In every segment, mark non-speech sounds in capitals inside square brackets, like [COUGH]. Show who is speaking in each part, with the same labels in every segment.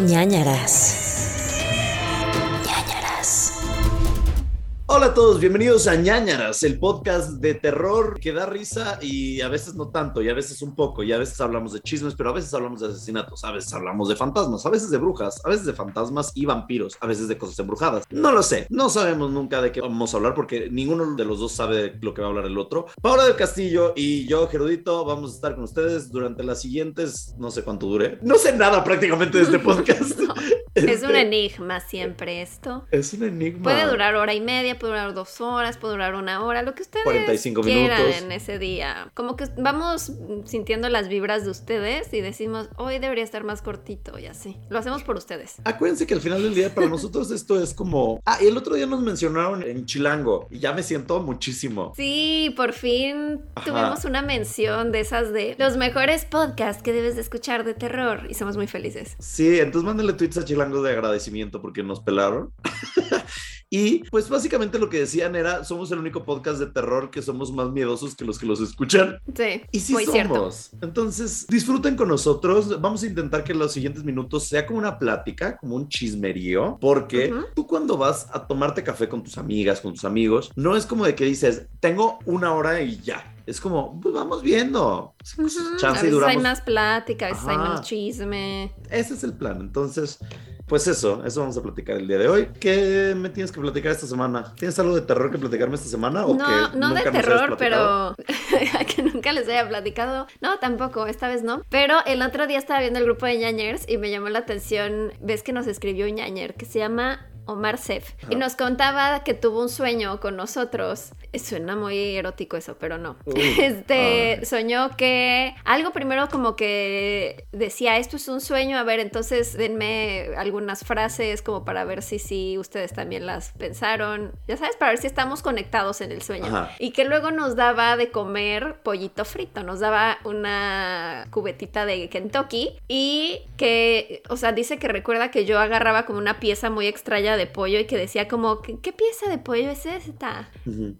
Speaker 1: ñañaras.
Speaker 2: Hola a todos, bienvenidos a ñañaras, el podcast de terror que da risa y a veces no tanto, y a veces un poco, y a veces hablamos de chismes, pero a veces hablamos de asesinatos, a veces hablamos de fantasmas, a veces de brujas, a veces de fantasmas y vampiros, a veces de cosas embrujadas. No lo sé, no sabemos nunca de qué vamos a hablar porque ninguno de los dos sabe lo que va a hablar el otro. Paula del Castillo y yo, Gerudito, vamos a estar con ustedes durante las siguientes, no sé cuánto dure. No sé nada prácticamente de este [LAUGHS] podcast. [LAUGHS]
Speaker 3: Es un
Speaker 2: Este,
Speaker 3: enigma siempre esto.
Speaker 2: Es un enigma.
Speaker 3: Puede durar hora y media, puede durar dos horas, puede durar una hora, lo que ustedes
Speaker 2: 45
Speaker 3: quieran
Speaker 2: minutos.
Speaker 3: en ese día. Como que vamos sintiendo las vibras de ustedes y decimos, hoy debería estar más cortito y así. Lo hacemos por ustedes.
Speaker 2: Acuérdense que al final del día para [LAUGHS] nosotros esto es como... Ah, y el otro día nos mencionaron en Chilango y ya me siento muchísimo.
Speaker 3: Sí, por fin
Speaker 2: Ajá.
Speaker 3: tuvimos una mención de esas de los mejores podcasts que debes de escuchar de terror y somos muy felices.
Speaker 2: Sí, entonces mándenle tweets a Chilango de agradecimiento porque nos pelaron. [LAUGHS] y pues básicamente lo que decían era, somos el único podcast de terror que somos más miedosos que los que los escuchan.
Speaker 3: Sí,
Speaker 2: Y sí
Speaker 3: muy cierto.
Speaker 2: somos. Entonces, disfruten con nosotros. Vamos a intentar que los siguientes minutos sea como una plática, como un chismerío, porque tú cuando vas a tomarte café con tus amigas, con tus amigos, no es como de que dices, tengo una hora y ya. Es como, pues vamos viendo. Pues, chance
Speaker 3: A
Speaker 2: y
Speaker 3: veces hay más plática, a veces hay menos chisme.
Speaker 2: Ese es el plan. Entonces, pues eso, eso vamos a platicar el día de hoy. ¿Qué me tienes que platicar esta semana? ¿Tienes algo de terror que platicarme esta semana? ¿O
Speaker 3: No,
Speaker 2: que
Speaker 3: no de
Speaker 2: nunca
Speaker 3: terror, pero [LAUGHS] que nunca les haya platicado. No, tampoco, esta vez no. Pero el otro día estaba viendo el grupo de ñañers y me llamó la atención, ves que nos escribió un ñañer que se llama Omar Sef y nos contaba que tuvo un sueño con nosotros. Suena muy erótico eso, pero no. [LAUGHS] Este
Speaker 2: ay.
Speaker 3: soñó que algo primero como que decía, esto es un sueño, a ver, entonces denme algunas frases como para ver si sí ustedes también las pensaron. Ya sabes, para ver si estamos conectados en el sueño.
Speaker 2: Ajá.
Speaker 3: Y que luego nos daba de comer pollito frito, nos daba una cubetita de Kentucky y que, o sea, dice que recuerda que yo agarraba como una pieza muy extraña de pollo y que decía como, ¿qué, qué pieza de pollo es esta?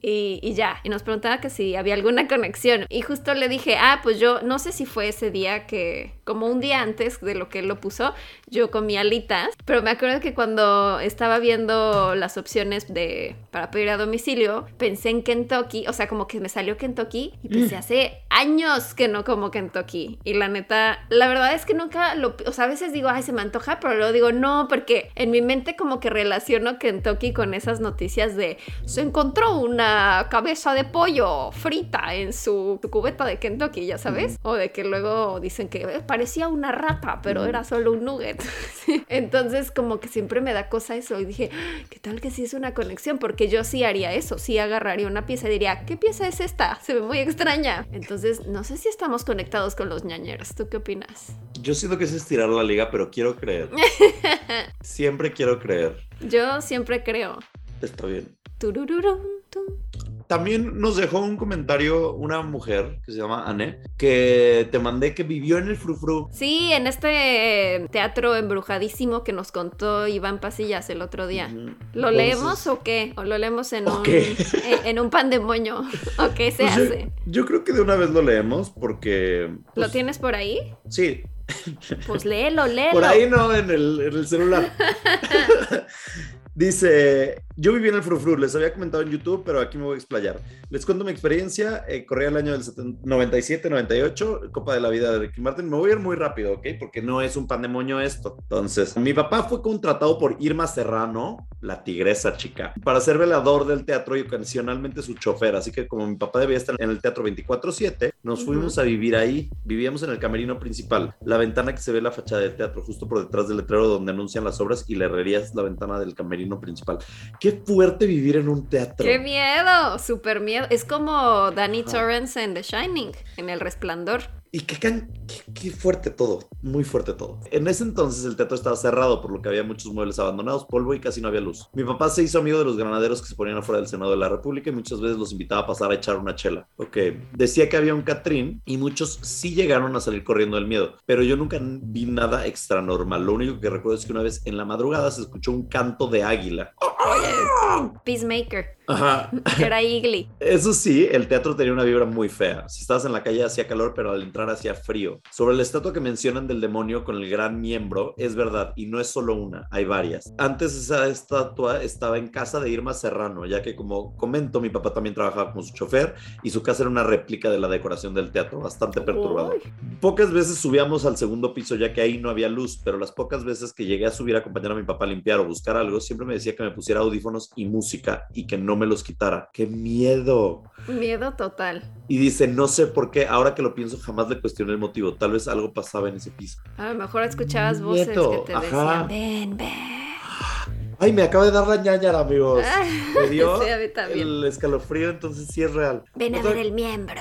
Speaker 3: Y, y ya, y nos preguntaba que si había alguna conexión. Y justo le dije, ah, pues yo no sé si fue ese día que, como un día antes de lo que él lo puso, yo comí alitas, pero me acuerdo que cuando estaba viendo las opciones de para pedir a domicilio, pensé en Kentucky, o sea, como que me salió Kentucky y pensé, hace años que no como Kentucky. Y la neta, la verdad es que nunca lo, o sea, a veces digo, ay, se me antoja, pero luego digo, no, porque en mi mente como que relaciono Kentucky con esas noticias de se encontró una cabeza de pollo frita en su cubeta de Kentucky, ya sabes, o de que luego dicen que "Eh, parecía una rata, pero era solo un nugget. [LAUGHS] Entonces como que siempre me da cosa eso y dije, "Ah, ¿qué tal que sí es una conexión? Porque yo sí haría eso, sí agarraría una pieza y diría, ¿qué pieza es esta? Se ve muy extraña. Entonces no sé si estamos conectados con los ñañeros. ¿Tú qué opinas?
Speaker 2: Yo siento que es estirar la liga, pero quiero creer. [LAUGHS] Siempre quiero creer.
Speaker 3: Yo siempre creo.
Speaker 2: Está bien.
Speaker 3: Turururum, tum.
Speaker 2: También nos dejó un comentario una mujer que se llama Anne, que te mandé que vivió en el frufru.
Speaker 3: Sí, en este teatro embrujadísimo que nos contó Iván Pasillas el otro día. ¿Lo
Speaker 2: Entonces,
Speaker 3: leemos o qué? ¿O lo leemos en
Speaker 2: ¿O
Speaker 3: un, en, un pandemonio? [LAUGHS] ¿O qué se
Speaker 2: pues
Speaker 3: hace?
Speaker 2: Yo, creo que de una vez lo leemos porque...
Speaker 3: ¿Lo
Speaker 2: pues,
Speaker 3: tienes por ahí?
Speaker 2: Sí,
Speaker 3: Pues léelo, [LAUGHS] léelo.
Speaker 2: Por ahí no, en el, en el celular. [LAUGHS] Dice, yo viví en el Frufru, les había comentado en YouTube, pero aquí me voy a explayar. Les cuento mi experiencia, eh, corría el año del 97, 98, Copa de la Vida de Ricky Martin. Me voy a ir muy rápido, ¿ok? Porque no es un pandemonio esto. Entonces, mi papá fue contratado por Irma Serrano, la tigresa chica, para ser velador del teatro y ocasionalmente su chofer. Así que como mi papá debía estar en el teatro 24/7, nos fuimos a vivir ahí. Vivíamos en el camerino principal, la ventana que se ve la fachada del teatro, justo por detrás del letrero donde anuncian las obras y la herrería es la ventana del camerino principal. Qué fuerte vivir en un teatro.
Speaker 3: ¡Qué miedo! ¡Súper miedo! Es como Danny. Torrance en The Shining, en El Resplandor.
Speaker 2: Y qué, qué- qué fuerte todo, muy fuerte todo. En ese entonces el teatro estaba cerrado, por lo que había muchos muebles abandonados, polvo y casi no había luz. Mi papá se hizo amigo de los granaderos que se ponían afuera del Senado de la República y muchas veces los invitaba a pasar a echar una chela. Ok, decía que había un Catrín y muchos sí llegaron a salir corriendo del miedo, pero yo nunca vi nada extra normal. Lo único que recuerdo es que una vez en la madrugada se escuchó un canto de águila.
Speaker 3: Peacemaker.
Speaker 2: Ajá.
Speaker 3: Era Igly.
Speaker 2: Eso sí, el teatro tenía una vibra muy fea. Si estabas en la calle hacía calor, pero al entrar entrar hacía frío. Sobre la estatua que mencionan del demonio con el gran miembro, es verdad, y no es solo una, hay varias. Antes esa estatua estaba en casa de Irma Serrano, ya que como comento, mi papá también trabajaba como su chofer y su casa era una réplica de la decoración del teatro, bastante perturbador. Pocas veces subíamos al segundo piso ya que ahí no había luz, pero las pocas veces que llegué a subir a acompañar a mi papá a limpiar o buscar algo, siempre me decía que me pusiera audífonos y música y que no me los quitara. ¡Qué miedo!
Speaker 3: Miedo total.
Speaker 2: Y dice, no sé por qué, ahora que lo pienso jamás le cuestioné el motivo, tal vez algo pasaba en ese piso.
Speaker 3: A lo mejor escuchabas voces
Speaker 2: Nieto,
Speaker 3: que te
Speaker 2: ajá.
Speaker 3: decían, ven, ven.
Speaker 2: Ay, me acaba de dar la ñañara, amigos. Me dio [LAUGHS]
Speaker 3: Sí,
Speaker 2: el escalofrío, entonces sí es real.
Speaker 3: Ven a ver el miembro.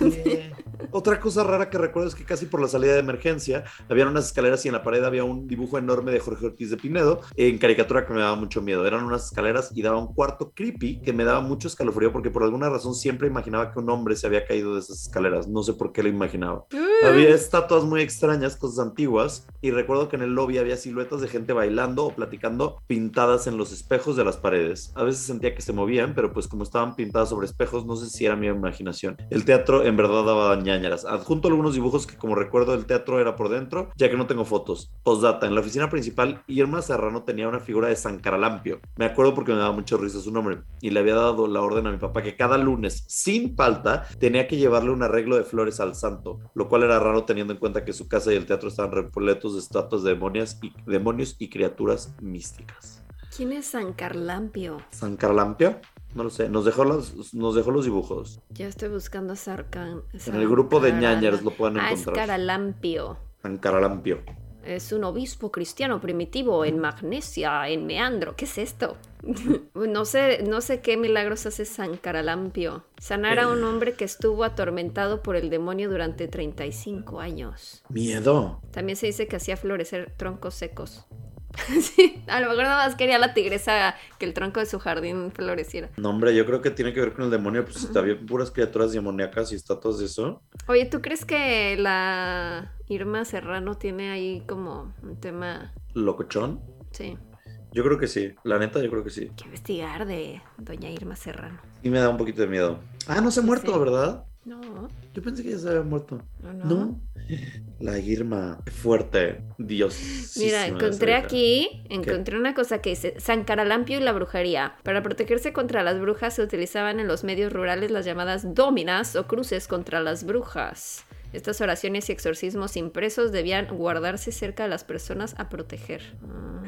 Speaker 2: Eh, Otra cosa rara que recuerdo es que casi por la salida de emergencia había unas escaleras y en la pared había un dibujo enorme de Jorge Ortiz de Pinedo en caricatura que me daba mucho miedo. Eran unas escaleras y daba un cuarto creepy que me daba mucho escalofrío porque por alguna razón siempre imaginaba que un hombre se había caído de esas escaleras. No sé por qué lo imaginaba. Había estatuas muy extrañas, cosas antiguas, y recuerdo que en el lobby había siluetas de gente bailando o platicando pintadas en los espejos de las paredes. A veces sentía que se movían, pero pues como estaban pintadas sobre espejos, no sé si era mi imaginación. El teatro en verdad daba ñañaras. Adjunto algunos dibujos que como recuerdo el teatro era por dentro, ya que no tengo fotos. Postdata, en la oficina principal, Irma Serrano tenía una figura de San Caralampio. Me acuerdo porque me daba mucho risa su nombre, y le había dado la orden a mi papá que cada lunes, sin falta, tenía que llevarle un arreglo de flores al santo, lo cual era raro teniendo en cuenta que su casa y el teatro estaban repletos de estatuas de demonios y, demonios y criaturas místicas.
Speaker 3: ¿Quién es San Carlampio?
Speaker 2: ¿San Carlampio? No lo sé, nos dejó los, nos dejó los dibujos.
Speaker 3: Ya estoy buscando Sarcan.
Speaker 2: En el grupo de ñañers lo pueden
Speaker 3: Ah,
Speaker 2: encontrar.
Speaker 3: Caralampio.
Speaker 2: San Caralampio.
Speaker 3: Es un obispo cristiano primitivo en Magnesia, en Meandro. ¿Qué es esto? [LAUGHS] no sé, no sé qué milagros hace San Caralampio. Sanar a un hombre que estuvo atormentado por el demonio durante 35 años.
Speaker 2: Miedo.
Speaker 3: También se dice que hacía florecer troncos secos. [LAUGHS] sí, a lo mejor nada más quería la tigresa que el tronco de su jardín floreciera.
Speaker 2: No, hombre, yo creo que tiene que ver con el demonio. Pues si había puras criaturas demoníacas y estatuas de eso.
Speaker 3: Oye, ¿tú crees que la Irma Serrano tiene ahí como un tema?
Speaker 2: Locochón.
Speaker 3: Sí,
Speaker 2: Yo creo que sí. La neta, yo creo que sí.
Speaker 3: que investigar de doña Irma Serrano.
Speaker 2: Y me da un poquito de miedo. Ah, no se ha muerto,
Speaker 3: Sí.
Speaker 2: ¿verdad?
Speaker 3: No,
Speaker 2: Yo pensé que ya se había muerto.
Speaker 3: no, no.
Speaker 2: No. La Irma. Fuerte. Dios.
Speaker 3: Mira, encontré aquí, encontré una cosa que dice San Caralampio y la brujería. Para protegerse contra las brujas se utilizaban en los medios rurales las llamadas dóminas o cruces contra las brujas. Estas oraciones y exorcismos impresos debían guardarse cerca de las personas a proteger. Ah.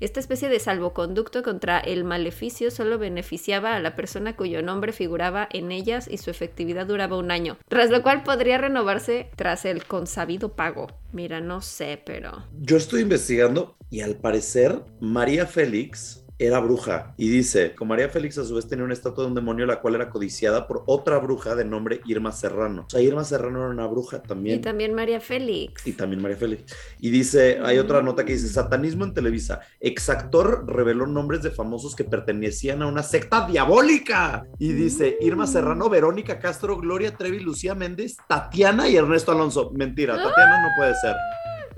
Speaker 3: Esta especie de salvoconducto contra el maleficio solo beneficiaba a la persona cuyo nombre figuraba en ellas y su efectividad duraba un año, tras lo cual podría renovarse tras el consabido pago. Mira, no sé, pero...
Speaker 2: Yo estoy investigando y al parecer María Félix era bruja y dice, con María Félix a su vez tenía una estatua de un demonio la cual era codiciada por otra bruja de nombre Irma Serrano. O sea, Irma Serrano era una bruja también.
Speaker 3: Y también María Félix.
Speaker 2: Y también María Félix. Y dice, hay otra nota que dice, satanismo en Televisa. Exactor reveló nombres de famosos que pertenecían a una secta diabólica. Y dice, Irma Serrano, Verónica Castro, Gloria Trevi, Lucía Méndez, Tatiana y Ernesto Alonso. Mentira, Tatiana no puede ser.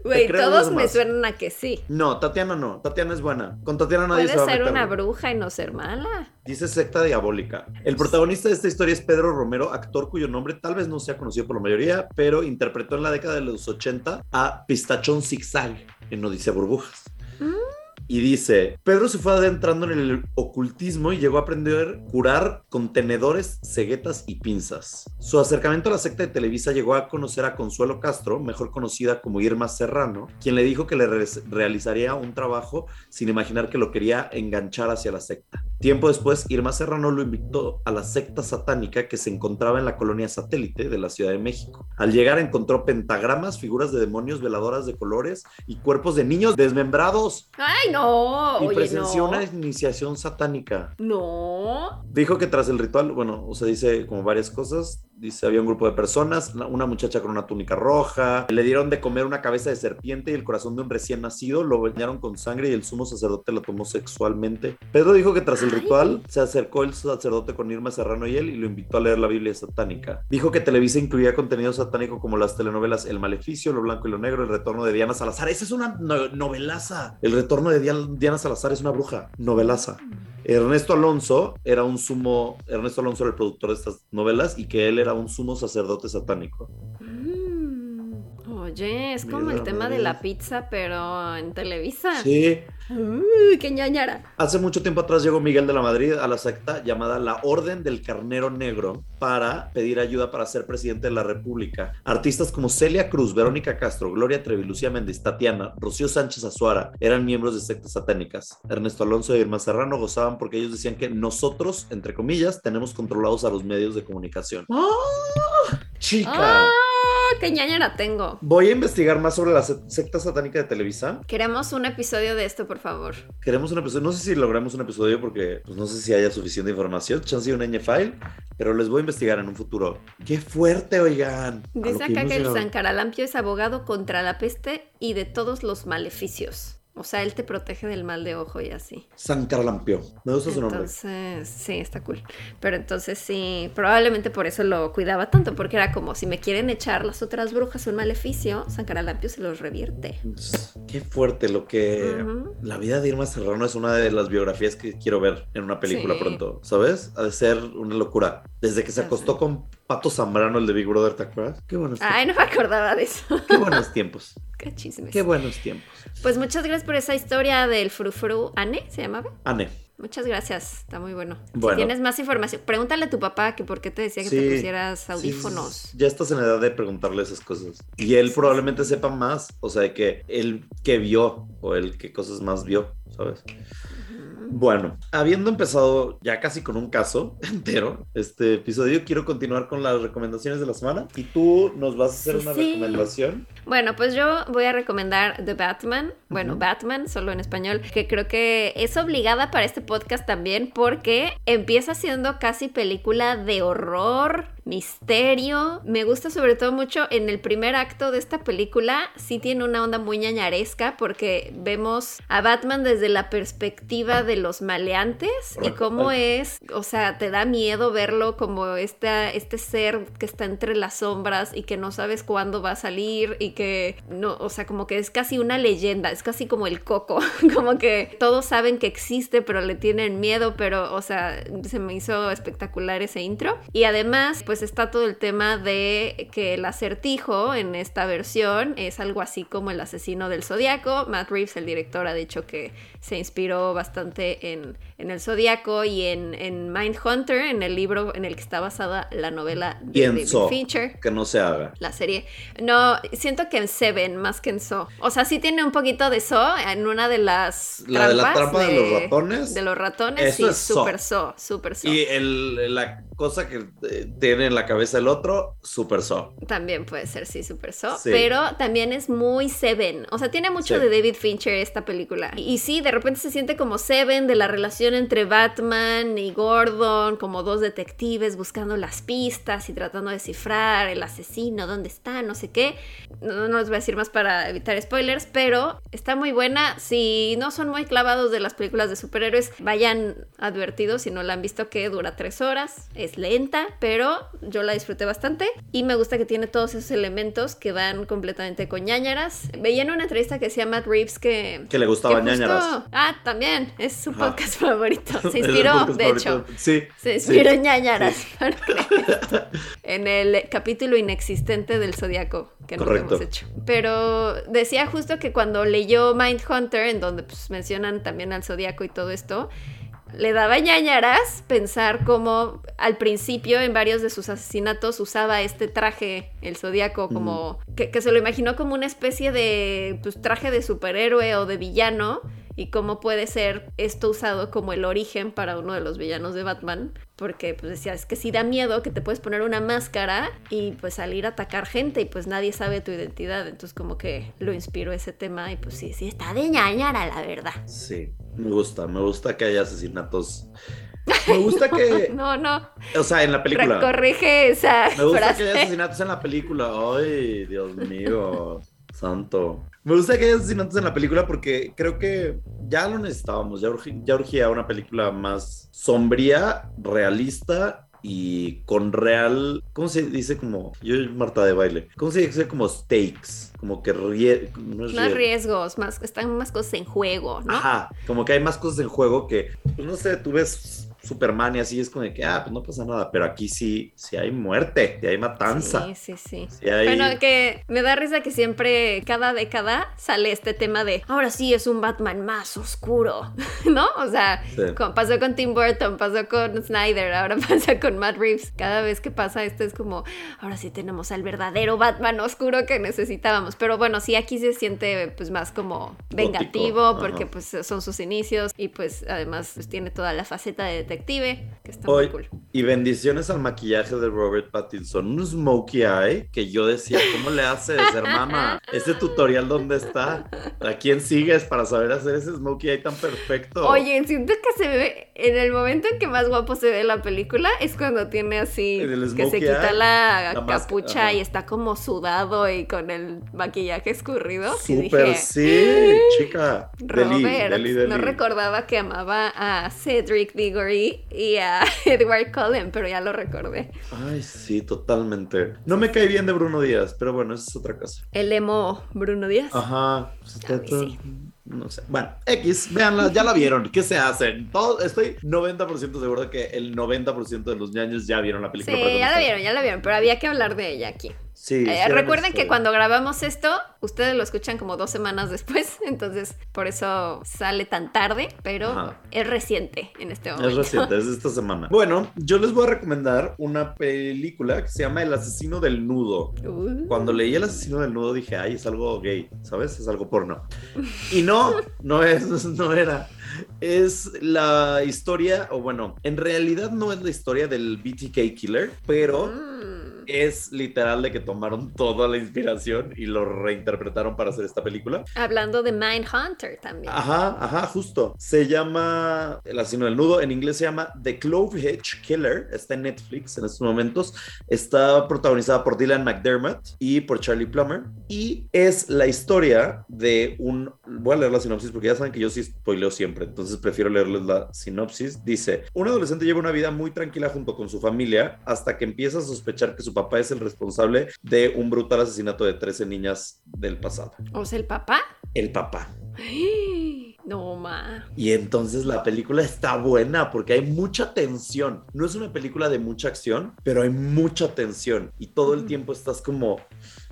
Speaker 3: Güey, todos me suenan a que sí.
Speaker 2: No, Tatiana no. Tatiana es buena. Con Tatiana nadie
Speaker 3: Puede
Speaker 2: se va a
Speaker 3: ser
Speaker 2: meter.
Speaker 3: una bruja y no ser mala.
Speaker 2: Dice secta diabólica. El protagonista de esta historia es Pedro Romero, actor cuyo nombre tal vez no sea conocido por la mayoría, pero interpretó en la década de los 80 a Pistachón Zigzag en Odisea Burbujas.
Speaker 3: Mm.
Speaker 2: Y dice, Pedro se fue adentrando en el ocultismo y llegó a aprender curar con tenedores, ceguetas y pinzas. Su acercamiento a la secta de Televisa llegó a conocer a Consuelo Castro, mejor conocida como Irma Serrano, quien le dijo que le re- realizaría un trabajo sin imaginar que lo quería enganchar hacia la secta. Tiempo después, Irma Serrano lo invitó a la secta satánica que se encontraba en la colonia satélite de la Ciudad de México. Al llegar encontró pentagramas, figuras de demonios, veladoras de colores y cuerpos de niños desmembrados.
Speaker 3: Ay, no.
Speaker 2: Y
Speaker 3: Oye,
Speaker 2: presenció
Speaker 3: no.
Speaker 2: una iniciación satánica.
Speaker 3: No.
Speaker 2: Dijo que tras el ritual, bueno, o sea, dice como varias cosas. Dice, había un grupo de personas, una- muchacha con una túnica roja, le dieron de comer una cabeza de serpiente y el corazón de un recién nacido, lo bañaron con sangre y el sumo sacerdote la tomó sexualmente. Pedro dijo que tras el ritual se acercó el sacerdote con Irma Serrano y él y lo invitó a leer la Biblia satánica. Dijo que Televisa incluía contenido satánico como las telenovelas El Maleficio, Lo Blanco y Lo Negro, El Retorno de Diana Salazar. Esa es una no- novelaza. El Retorno de Diana, Diana Salazar es una bruja, novelaza. Ernesto Alonso era un sumo, Ernesto Alonso era el productor de estas novelas y que él era un sumo sacerdote satánico.
Speaker 3: Oye, es como el tema de la pizza, pero en Televisa.
Speaker 2: Sí.
Speaker 3: Uy, qué ñañara.
Speaker 2: Hace mucho tiempo atrás llegó Miguel de la Madrid a la secta llamada la Orden del Carnero Negro para pedir ayuda para ser presidente de la República. Artistas como Celia Cruz, Verónica Castro, Gloria Trevi, Lucía Méndez, Tatiana, Rocío Sánchez Azuara eran miembros de sectas satánicas. Ernesto Alonso y Irma Serrano gozaban porque ellos decían que nosotros, entre comillas, tenemos controlados a los medios de comunicación. ¡Ah! Chica.
Speaker 3: ¡Ah! ¡Qué ñañara tengo!
Speaker 2: Voy a investigar más sobre la se- secta satánica de Televisa.
Speaker 3: Queremos un episodio de esto, por favor.
Speaker 2: Queremos un episodio, no sé si logramos un episodio porque pues, no sé si haya suficiente información, chance de un ñ file, pero les voy a investigar en un futuro. ¡Qué fuerte, oigan!
Speaker 3: Dice acá
Speaker 2: hemos
Speaker 3: que el Caralampio es abogado contra la peste y de todos los maleficios. O sea, él te protege del mal de ojo y así.
Speaker 2: San Carlampio. Me gusta su nombre.
Speaker 3: Entonces, sí, está cool. Pero entonces sí, probablemente por eso lo cuidaba tanto, porque era como si me quieren echar las otras brujas un maleficio, San Caralampio se los revierte.
Speaker 2: Qué fuerte lo que... La vida de Irma Serrano es una de las biografías que quiero ver en una película
Speaker 3: Sí.
Speaker 2: pronto, ¿sabes? Ha de ser una locura. Desde que se acostó con Pato Zambrano, el de Big Brother, ¿te acuerdas? Qué buenos tiempos.
Speaker 3: Ay, no me acordaba de eso.
Speaker 2: Qué buenos tiempos. [LAUGHS]
Speaker 3: Qué chismes.
Speaker 2: Qué buenos tiempos.
Speaker 3: Pues muchas gracias por esa historia del frufru. ¿Ane se llamaba?
Speaker 2: Ane.
Speaker 3: Muchas gracias, está muy bueno.
Speaker 2: Bueno.
Speaker 3: Si tienes más información, pregúntale a tu papá que por qué te decía que te pusieras audífonos.
Speaker 2: sí, ya estás en edad de preguntarle esas cosas. Y él probablemente sepa más, o sea, que él que vio o él qué cosas más vio, ¿sabes? Bueno, habiendo empezado ya casi con un caso [LAUGHS] entero este episodio, quiero continuar con las recomendaciones de la semana. Y tú nos vas a hacer
Speaker 3: Sí,
Speaker 2: una
Speaker 3: sí.
Speaker 2: recomendación.
Speaker 3: Bueno, pues yo voy a recomendar The Batman, bueno. Batman, solo en español, que creo que es obligada para este podcast también porque empieza siendo casi película de horror, misterio. Me gusta sobre todo mucho en el primer acto de esta película, sí tiene una onda muy ñañaresca porque vemos a Batman desde la perspectiva de los maleantes y cómo es, o sea, te da miedo verlo como esta, este ser que está entre las sombras y que no sabes cuándo va a salir y que no, o sea, como que es casi una leyenda, es casi como el coco, [LAUGHS] como que todos saben que existe pero le tienen miedo, pero, o sea, se me hizo espectacular ese intro. Y además, pues está todo el tema de que el acertijo en esta versión es algo así como el asesino del zodiaco. Matt Reeves, el director, ha dicho que se inspiró bastante en, en el zodiaco y en, en Mindhunter, en el libro en el que está basada la novela de David
Speaker 2: Pienso
Speaker 3: Fincher
Speaker 2: que no se haga.
Speaker 3: la serie. No, siento que en Seven más que en So. O sea, sí tiene un poquito de So en una de las
Speaker 2: La de la
Speaker 3: trampas
Speaker 2: trampa de los ratones.
Speaker 3: De los ratones,
Speaker 2: Eso
Speaker 3: sí,
Speaker 2: es So.
Speaker 3: super So, super So.
Speaker 2: Y el, la cosa que eh, tiene en la cabeza el otro, super so.
Speaker 3: También puede ser, sí, super So.
Speaker 2: Sí.
Speaker 3: Pero también es muy Seven. O sea, tiene mucho
Speaker 2: Sí.
Speaker 3: de David Fincher esta película. Y, y sí, de repente se siente como Seven de la relación entre Batman y Gordon, como dos detectives buscando las pistas y tratando de descifrar el asesino, dónde está, no sé qué. No, no les voy a decir más para evitar spoilers, pero está muy buena. Si no son muy clavados de las películas de superhéroes, vayan advertidos si no la han visto que dura tres horas. Es lenta, pero yo la disfruté bastante y me gusta que tiene todos esos elementos que van completamente con ñañaras. Veía en una entrevista que decía Matt Reeves que...
Speaker 2: Que le gustaba
Speaker 3: que justo-
Speaker 2: ñañaras.
Speaker 3: Ah, también, es su
Speaker 2: Ajá.
Speaker 3: podcast favorito. [LAUGHS] Se inspiró, de
Speaker 2: favorito.
Speaker 3: hecho.
Speaker 2: Sí.
Speaker 3: Se
Speaker 2: sí.
Speaker 3: inspiró en ñañaras [LAUGHS] en el capítulo inexistente del Zodíaco que no hemos hecho. Pero decía justo que cuando leyó Mindhunter, en donde pues, mencionan también al Zodíaco y todo esto, le daba ñañaras pensar cómo al principio en varios de sus asesinatos usaba este traje, el Zodíaco, como que, que se lo imaginó como una especie de pues, traje de superhéroe o de villano y cómo puede ser esto usado como el origen para uno de los villanos de Batman. Porque pues decía, es que sí da miedo que te puedes poner una máscara y pues salir a atacar gente y pues nadie sabe tu identidad. Entonces como que lo inspiró ese tema y pues sí, sí, está de ñañara la verdad.
Speaker 2: Sí, me gusta, me gusta que haya asesinatos. Me gusta que, [LAUGHS]
Speaker 3: No, no,
Speaker 2: o sea, en la película.
Speaker 3: corrige esa
Speaker 2: Me gusta
Speaker 3: frase.
Speaker 2: que haya asesinatos en la película. Ay, Dios mío, santo. Me gusta que haya asesinatos en la película porque creo que ya lo necesitábamos. Ya, urgía una película más sombría, realista y con real. ¿Cómo se dice? Como. Yo, Marta de baile. ¿Cómo se dice? Como stakes. Como que rie- no es
Speaker 3: Más
Speaker 2: rie-
Speaker 3: riesgos, más, están más cosas en juego, ¿no?
Speaker 2: Ajá, como que hay más cosas en juego que, pues no sé, tú ves Superman y así es como de que, ah, pues no pasa nada, pero aquí sí, sí hay muerte, sí hay matanza.
Speaker 3: Sí, sí, sí.
Speaker 2: sí hay-
Speaker 3: Bueno, que me da risa que siempre, cada década, sale este tema de ahora sí es un Batman más oscuro, [LAUGHS] ¿no? O sea,
Speaker 2: Sí.
Speaker 3: con- pasó con Tim Burton, pasó con Snyder, ahora [LAUGHS] pasa con Matt Reeves. Cada vez que pasa esto es como, ahora sí tenemos al verdadero Batman oscuro que necesitábamos. Pero bueno, sí, aquí se siente pues más como vengativo,
Speaker 2: Gótico,
Speaker 3: porque
Speaker 2: ajá.
Speaker 3: pues son sus inicios y pues además pues, tiene toda la faceta de detective, que está
Speaker 2: Hoy-
Speaker 3: muy cool.
Speaker 2: Y bendiciones al maquillaje de Robert Pattinson. Un smokey eye que yo decía, ¿cómo le haces, hermana? Ese tutorial, ¿dónde está? ¿A quién sigues para saber hacer ese smokey eye tan perfecto?
Speaker 3: Oye, siento que se ve en el momento en que más guapo se ve la película es cuando tiene así que se quita
Speaker 2: eye,
Speaker 3: la, capucha y está como sudado y con el maquillaje escurrido.
Speaker 2: Súper sí, chica. Deli,
Speaker 3: Robert,
Speaker 2: deli, deli.
Speaker 3: no recordaba que amaba a Cedric Diggory y a [LAUGHS] Edward Cullen, pero ya lo recordé.
Speaker 2: Ay, sí, totalmente. No me cae bien de Bruno Díaz, pero bueno, esa es otra cosa.
Speaker 3: El emo Bruno Díaz.
Speaker 2: Ajá. pues
Speaker 3: sí.
Speaker 2: No sé. Bueno, X, véanla, ya la vieron. ¿Qué se hacen? Todo, estoy 90% seguro de que el 90% de los ñaños ya vieron la
Speaker 3: Sí,
Speaker 2: película. pero
Speaker 3: ya la vieron, ya la vieron, pero había que hablar de ella aquí.
Speaker 2: Sí.
Speaker 3: Eh,
Speaker 2: sí
Speaker 3: recuerden que
Speaker 2: necesario.
Speaker 3: cuando grabamos esto, ustedes lo escuchan como dos semanas después, [LAUGHS] entonces por eso sale tan tarde, pero
Speaker 2: Ajá.
Speaker 3: es reciente en este momento.
Speaker 2: Es reciente, es esta semana. Bueno, yo les voy a recomendar una película que se llama El asesino del nudo.
Speaker 3: Uh,
Speaker 2: Cuando leí El asesino del nudo dije, ay, es algo gay, ¿sabes? Es algo porno. Y no, no es, no era. Es la historia, o bueno, en realidad no es la historia del BTK Killer, pero
Speaker 3: mm,
Speaker 2: es literal de que tomaron toda la inspiración y lo reinterpretaron para hacer esta película.
Speaker 3: Hablando de Mindhunter también.
Speaker 2: Ajá, ajá, justo. Se llama El asesino del nudo. En inglés se llama The Clove Hitch Killer. Está en Netflix en estos momentos. Está protagonizada por Dylan McDermott y por Charlie Plummer. Y es la historia de un. Voy a leer la sinopsis porque ya saben que yo sí spoileo siempre. Entonces prefiero leerles la sinopsis. Dice: Un adolescente lleva una vida muy tranquila junto con su familia hasta que empieza a sospechar que su papá es el responsable de un brutal asesinato de 13 niñas del pasado.
Speaker 3: ¿O sea, el papá?
Speaker 2: El papá.
Speaker 3: No, ma.
Speaker 2: Y entonces la película está buena porque hay mucha tensión. No es una película de mucha acción, pero hay mucha tensión. Y todo el tiempo estás como,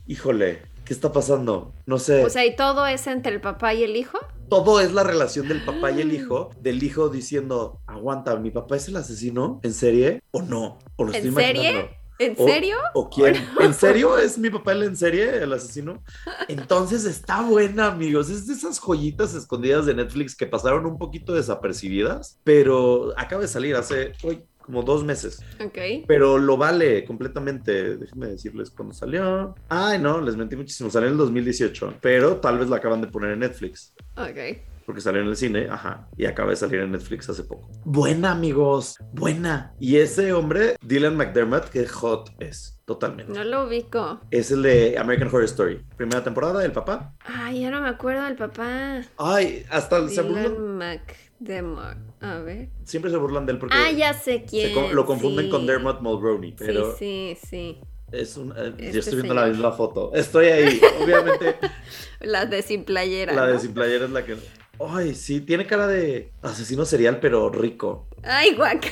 Speaker 2: híjole, ¿qué está pasando? No sé.
Speaker 3: O sea, ¿y todo es entre el papá y el hijo?
Speaker 2: todo es la relación del papá y el hijo. Del hijo diciendo, aguanta, ¿mi papá es el asesino en serie o no? ¿O lo estoy
Speaker 3: ¿En serie? ¿En
Speaker 2: O-
Speaker 3: serio?
Speaker 2: ¿O quién? ¿En serio es mi papá el en serie, el asesino? Entonces está buena, amigos. Es de esas joyitas escondidas de Netflix que pasaron un poquito desapercibidas, pero acaba de salir hace hoy como dos meses.
Speaker 3: Ok.
Speaker 2: Pero lo vale completamente. Déjenme decirles cuándo salió. Ay, no, les mentí muchísimo. Salió en el 2018, pero tal vez la acaban de poner en Netflix.
Speaker 3: Ok.
Speaker 2: Porque salió en el cine, ajá, y acaba de salir en Netflix hace poco. Buena, amigos, buena. Y ese hombre, Dylan McDermott, que hot es, totalmente.
Speaker 3: No lo ubico.
Speaker 2: Es el de American Horror Story. Primera temporada, el papá.
Speaker 3: Ay, ya no me acuerdo del papá.
Speaker 2: Ay, hasta se burlan.
Speaker 3: Dylan McDermott. A ver.
Speaker 2: Siempre se burlan de él porque
Speaker 3: Ah, ya sé quién.
Speaker 2: lo confunden
Speaker 3: sí.
Speaker 2: con Dermot Mulroney. Pero
Speaker 3: Sí, sí, sí.
Speaker 2: es un. eh,
Speaker 3: Este
Speaker 2: yo estoy viendo la misma foto. Estoy ahí. Obviamente, [LAUGHS]
Speaker 3: La de sin playera.
Speaker 2: la
Speaker 3: ¿no?
Speaker 2: de Sin Playera es la que. Ay, sí, tiene cara de asesino serial, pero rico.
Speaker 3: Ay, guaca.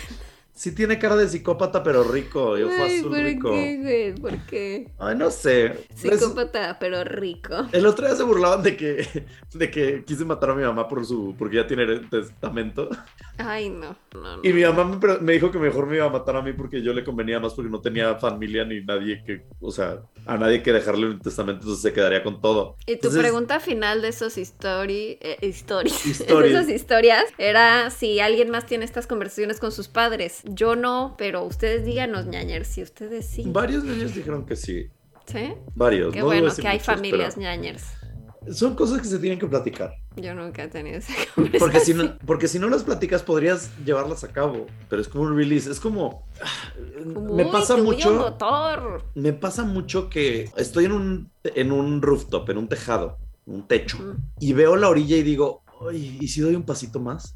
Speaker 2: Sí, tiene cara de psicópata, pero rico. Ojo
Speaker 3: Ay,
Speaker 2: azul
Speaker 3: ¿por
Speaker 2: rico.
Speaker 3: qué, güey? ¿Por qué?
Speaker 2: Ay, no sé. Les-
Speaker 3: Psicópata, pero rico.
Speaker 2: El otro día se burlaban de que, de que quise matar a mi mamá por su, porque ya tiene testamento.
Speaker 3: Ay, no. no, no.
Speaker 2: Y mi mamá me, dijo que mejor me iba a matar a mí porque yo le convenía más porque no tenía familia ni nadie que, o sea, a nadie que dejarle un testamento, entonces se quedaría con todo.
Speaker 3: Y tu
Speaker 2: Entonces,
Speaker 3: pregunta final de esos story, eh, stories,
Speaker 2: Stories. [LAUGHS]
Speaker 3: de esas historias era si alguien más tiene estas conversaciones con sus padres. Yo no, pero ustedes díganos, ñañers, si ustedes sí.
Speaker 2: Varios niños dijeron que sí.
Speaker 3: ¿Sí?
Speaker 2: Varios.
Speaker 3: Qué
Speaker 2: no
Speaker 3: bueno que hay
Speaker 2: muchos,
Speaker 3: familias
Speaker 2: pero
Speaker 3: ñañers.
Speaker 2: Son cosas que se tienen que platicar.
Speaker 3: Yo nunca he tenido esa [LAUGHS]
Speaker 2: Porque si, no, porque si no las platicas podrías llevarlas a cabo, pero es como un release, es como... me pasa mucho... Me pasa mucho que estoy en un, en un rooftop, en un tejado, un techo, y veo la orilla y digo, "Ay, ¿y si doy un pasito más?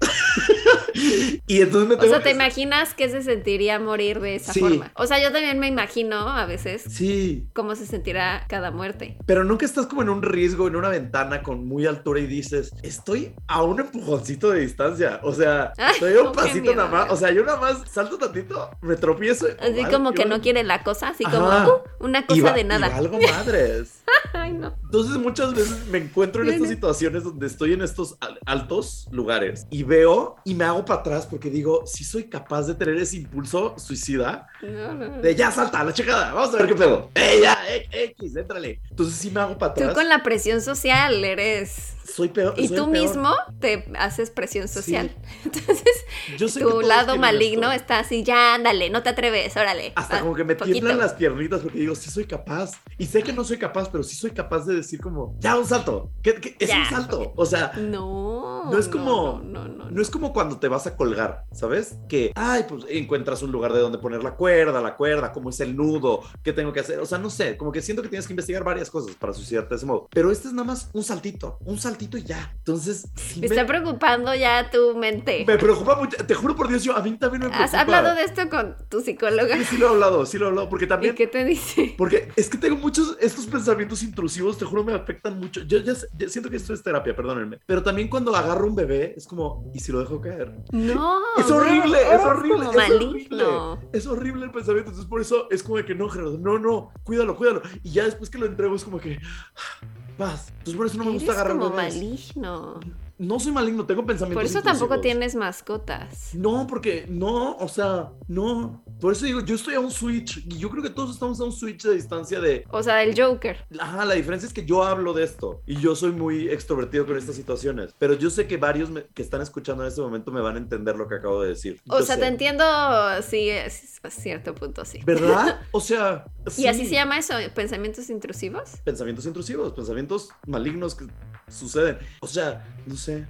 Speaker 2: [LAUGHS] [LAUGHS] y entonces me
Speaker 3: O
Speaker 2: tengo
Speaker 3: sea, ¿te imaginas que se sentiría morir de esa
Speaker 2: Sí.
Speaker 3: forma? O sea, yo también me imagino a veces
Speaker 2: Sí,
Speaker 3: cómo se sentirá cada muerte.
Speaker 2: pero nunca estás como en un riesgo, en una ventana con muy altura y dices, estoy a un empujoncito de distancia. O sea,
Speaker 3: Ay,
Speaker 2: estoy a un
Speaker 3: no, [LAUGHS] qué
Speaker 2: pasito
Speaker 3: miedo,
Speaker 2: nada más. O sea, yo nada más salto tantito, me tropiezo.
Speaker 3: Así
Speaker 2: Vale,
Speaker 3: como que no quiere la cosa, así como uh, una cosa
Speaker 2: va-
Speaker 3: de nada.
Speaker 2: valgo [LAUGHS] madres.
Speaker 3: Ay, no.
Speaker 2: Entonces muchas veces me encuentro en estas situaciones donde estoy en estos al- altos lugares y veo y me hago para atrás porque digo, si soy capaz de tener ese impulso suicida
Speaker 3: No, no, no.
Speaker 2: de ya salta la checada, vamos a ver qué pedo. ¡Eh, ya! eh, X, éntrale! Entonces sí me hago para
Speaker 3: Tú
Speaker 2: atrás.
Speaker 3: con la presión social eres...
Speaker 2: Soy peor.
Speaker 3: Y
Speaker 2: soy
Speaker 3: tú
Speaker 2: peor.
Speaker 3: mismo te haces presión social.
Speaker 2: Sí. [LAUGHS]
Speaker 3: Entonces,
Speaker 2: Yo sé
Speaker 3: tu lado maligno
Speaker 2: esto.
Speaker 3: está así, ya ándale, no te atreves, órale.
Speaker 2: Hasta
Speaker 3: va,
Speaker 2: como que me
Speaker 3: poquito.
Speaker 2: tiemblan las piernitas porque digo, sí soy capaz. Y sé que no soy capaz, pero sí soy capaz de decir como, ya, un salto. ¿Qué, qué- es
Speaker 3: Ya,
Speaker 2: un salto. O sea,
Speaker 3: No.
Speaker 2: No es como-
Speaker 3: No, no, no.
Speaker 2: No es como cuando te vas a colgar, ¿sabes? Que, ay, pues encuentras un lugar de donde poner la cuerda, la cuerda, cómo es el nudo, qué tengo que hacer. O sea, no sé, como que siento que tienes que investigar varias cosas para suicidarte de ese modo. Pero este es nada más un saltito, un saltito y ya. Entonces,
Speaker 3: Me
Speaker 2: me,
Speaker 3: está preocupando ya tu mente.
Speaker 2: me preocupa mucho. Te juro por Dios, yo a mí también me preocupa.
Speaker 3: ¿Has hablado de esto con tu psicóloga?
Speaker 2: Sí, sí lo he hablado, sí lo he hablado, porque
Speaker 3: ¿Y
Speaker 2: también...
Speaker 3: qué te dice?
Speaker 2: Porque es que tengo muchos, estos pensamientos intrusivos, te juro, me afectan mucho. Yo ya, ya siento que esto es terapia, perdónenme. Pero también cuando agarro un bebé, es como, ¿y si lo dejo caer?
Speaker 3: No.
Speaker 2: Es horrible, es horrible, es horrible. Es horrible el pensamiento. Entonces, por eso es como de que no, Gerardo, no, no, cuídalo, cuídalo. Y ya después que lo entrego, es como que paz. Entonces, por eso no me gusta
Speaker 3: Eres
Speaker 2: agarrar
Speaker 3: como maligno.
Speaker 2: No soy maligno, tengo pensamientos.
Speaker 3: Por eso tampoco tienes mascotas.
Speaker 2: No, porque no, o sea, no. Por eso digo, yo estoy a un switch y yo creo que todos estamos a un switch de distancia de.
Speaker 3: O sea, del Joker.
Speaker 2: Ajá, la diferencia es que yo hablo de esto y yo soy muy extrovertido con estas situaciones, pero yo sé que varios me- que están escuchando en este momento me van a entender lo que acabo de decir.
Speaker 3: O
Speaker 2: Yo
Speaker 3: sea,
Speaker 2: sé.
Speaker 3: te entiendo, sí, es- a cierto punto, sí.
Speaker 2: ¿Verdad? [LAUGHS] O sea,
Speaker 3: ¿Y
Speaker 2: sí.
Speaker 3: así se llama eso? ¿Pensamientos intrusivos?
Speaker 2: Pensamientos intrusivos, pensamientos malignos que suceden. O sea, no sé.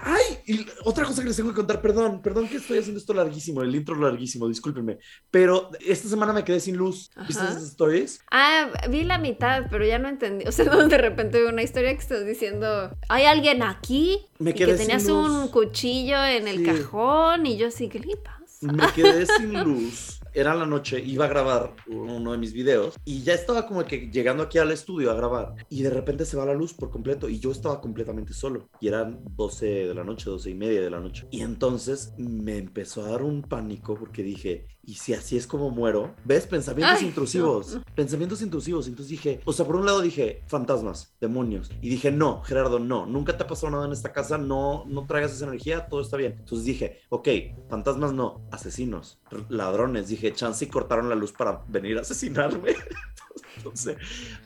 Speaker 2: Ay, y otra cosa que les tengo que contar, perdón, perdón que estoy haciendo esto larguísimo, el intro larguísimo, discúlpenme, pero esta semana me quedé sin luz. ¿Viste
Speaker 3: Ajá.
Speaker 2: esas stories?
Speaker 3: Ah, vi la mitad, pero ya no entendí. O sea, [LAUGHS] de repente veo una historia que estás diciendo, ¿hay alguien aquí?
Speaker 2: Me
Speaker 3: y
Speaker 2: quedé
Speaker 3: que tenías
Speaker 2: sin luz.
Speaker 3: un cuchillo en el
Speaker 2: Sí.
Speaker 3: cajón y yo así, ¿qué le pasa?
Speaker 2: Me quedé sin [LAUGHS] luz. Era la noche, iba a grabar uno de mis videos y ya estaba como que llegando aquí al estudio a grabar y de repente se va la luz por completo y yo estaba completamente solo y eran 12 de la noche, 12 y media de la noche. Y entonces me empezó a dar un pánico porque dije, ¿y si así es como muero? ¿Ves? Pensamientos
Speaker 3: Ay,
Speaker 2: intrusivos.
Speaker 3: no,
Speaker 2: Pensamientos intrusivos. Entonces dije, o sea, por un lado dije, fantasmas, demonios. Y dije, no, Gerardo, no, nunca te ha pasado nada en esta casa, no, no traigas esa energía, todo está bien. Entonces dije, ok, fantasmas no, asesinos, ladrones. Dije, chance y cortaron la luz para venir a asesinarme. [LAUGHS] Entonces,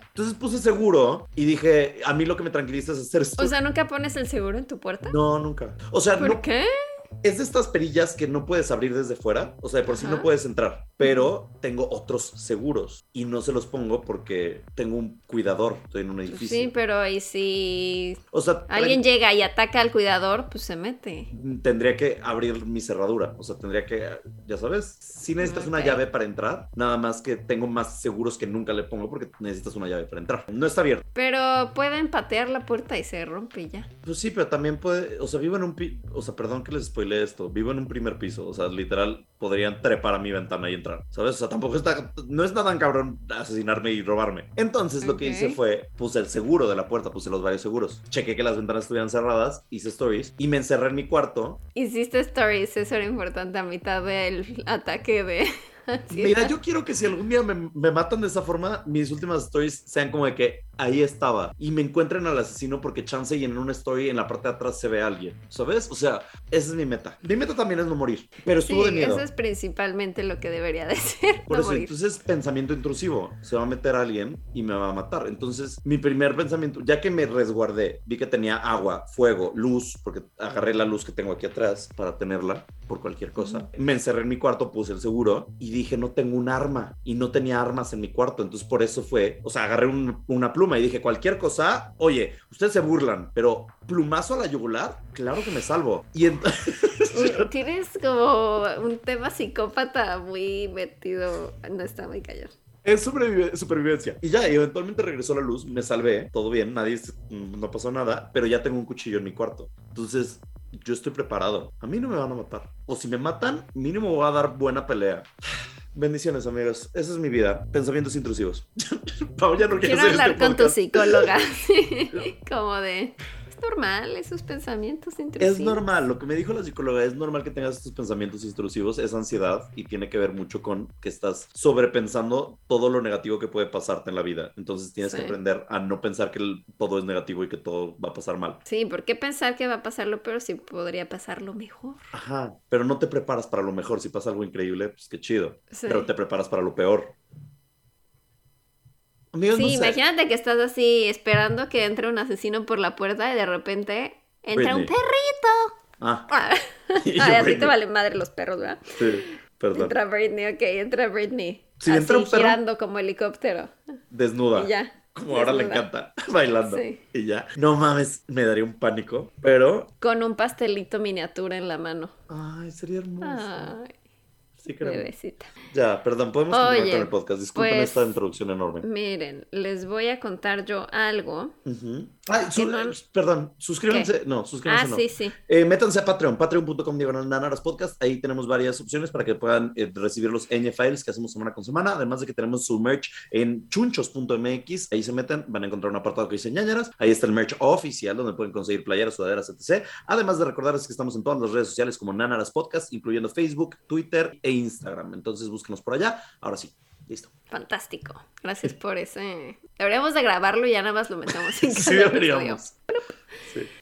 Speaker 2: entonces puse seguro y dije, a mí lo que me tranquiliza es hacer esto.
Speaker 3: O sea, ¿nunca pones el seguro en tu puerta?
Speaker 2: no, nunca. O sea,
Speaker 3: ¿Por
Speaker 2: no,
Speaker 3: qué?
Speaker 2: Es de estas perillas que no puedes abrir desde fuera, o sea, de por sí no
Speaker 3: Ajá.
Speaker 2: puedes entrar, pero tengo otros seguros y no se los pongo porque tengo un cuidador, estoy en un
Speaker 3: Pues
Speaker 2: edificio.
Speaker 3: sí, pero ¿y si
Speaker 2: O sea,
Speaker 3: alguien llega y ataca al cuidador? Pues se mete.
Speaker 2: tendría que abrir mi cerradura, o sea, tendría que, ya sabes, si necesitas una
Speaker 3: Ok.
Speaker 2: llave para entrar, nada más que tengo más seguros que nunca le pongo porque necesitas una llave para entrar. No está abierto.
Speaker 3: Pero pueden patear la puerta y se rompe ya.
Speaker 2: Pues sí, pero también puede, o sea, vivo en un o sea, perdón que les spoile esto, vivo en un primer piso, o sea, literal podrían trepar a mi ventana y entrar, ¿sabes? O sea, tampoco está, no está tan cabrón asesinarme y robarme. Entonces lo que hice fue, puse el seguro de la puerta, puse los varios seguros, chequé que las ventanas estuvieran cerradas, hice stories y me encerré en mi cuarto.
Speaker 3: Hiciste stories, eso era importante a mitad del ataque de. [LAUGHS]
Speaker 2: Mira, yo quiero que si algún día me, me matan de esa forma, mis últimas stories sean como de que ahí estaba y me encuentren al asesino porque chance y en una story en la parte de atrás se ve a alguien, ¿sabes? O sea, esa es mi meta. Mi meta también es no morir, pero
Speaker 3: Sí,
Speaker 2: estuvo de miedo.
Speaker 3: eso es principalmente lo que debería de [LAUGHS] ser.
Speaker 2: Por
Speaker 3: no
Speaker 2: eso,
Speaker 3: morir.
Speaker 2: entonces, pensamiento intrusivo. Se va a meter alguien y me va a matar. Entonces, mi primer pensamiento, ya que me resguardé, vi que tenía agua, fuego, luz, porque agarré la luz que tengo aquí atrás para tenerla por cualquier cosa. Me encerré en mi cuarto, puse el seguro y dije, no tengo un arma. Y no tenía armas en mi cuarto. Entonces, por eso fue, o sea, agarré un- una pluma y dije, cualquier cosa, oye, ustedes se burlan, pero plumazo a la yugular, claro que me salvo. Y entonces... [LAUGHS]
Speaker 3: Tienes como un tema psicópata muy metido. No está muy callado.
Speaker 2: Es sobrevive- supervivencia. Y ya, eventualmente regresó la luz, me salvé, todo bien, nadie, no pasó nada, pero ya tengo un cuchillo en mi cuarto. Entonces, yo estoy preparado. A mí no me van a matar. O si me matan, mínimo voy a dar buena pelea. Bendiciones, amigos. Esa es mi vida. Pensamientos intrusivos. [LAUGHS]
Speaker 3: Pau, ya no quiero, quiero hablar este con tu psicóloga. [LAUGHS] [LAUGHS] Como de normal esos pensamientos intrusivos.
Speaker 2: Es normal, lo que me dijo la psicóloga, es normal que tengas estos pensamientos intrusivos, es ansiedad y tiene que ver mucho con que estás sobrepensando todo lo negativo que puede pasarte en la vida. Entonces tienes que aprender a no pensar que todo es negativo y que todo va a pasar mal.
Speaker 3: Sí, ¿por qué pensar que va a pasar lo peor si podría pasar lo mejor?
Speaker 2: Ajá, pero no te preparas para lo mejor. Si pasa algo increíble, pues qué chido. Pero te preparas para lo peor
Speaker 3: sí, imagínate que estás así esperando que entre un asesino por la puerta y de repente entra un perrito. Ah. ah. [LAUGHS] a ti te valen madre los perros, ¿verdad?
Speaker 2: Sí, perdón.
Speaker 3: Entra Britney, ok, entra Britney. Sí, así, entra un perro. girando como helicóptero.
Speaker 2: Desnuda. Y ya. Como ahora le encanta, [LAUGHS] bailando. Sí. Y ya. No mames, me daría un pánico, pero...
Speaker 3: Con un pastelito miniatura en la mano.
Speaker 2: Ay, sería hermoso. Ay.
Speaker 3: Sí, Bebecita.
Speaker 2: Ya, perdón, podemos continuar con el podcast. Disculpen pues, esta introducción enorme.
Speaker 3: Miren, les voy a contar yo algo.
Speaker 2: Ay, perdón, suscríbanse. No, suscríbanse. Ah, sí, sí. Eh, métanse a Patreon, patreon.com diagonal Nanaras Podcast. Ahí tenemos varias opciones para que puedan eh, recibir los ñ files que hacemos semana con semana. Además de que tenemos su merch en chunchos.mx. Ahí se meten, van a encontrar un apartado que dice ñañaras. Ahí está el merch oficial donde pueden conseguir playeras, sudaderas, etc. Además de recordarles que estamos en todas las redes sociales como Nanaras Podcast, incluyendo Facebook, Twitter e Instagram. Entonces búsquenos por allá. Ahora sí, listo.
Speaker 3: Fantástico. Gracias por ese. Deberíamos de grabarlo y ya nada más lo metemos en [LAUGHS]
Speaker 2: Sí, deberíamos.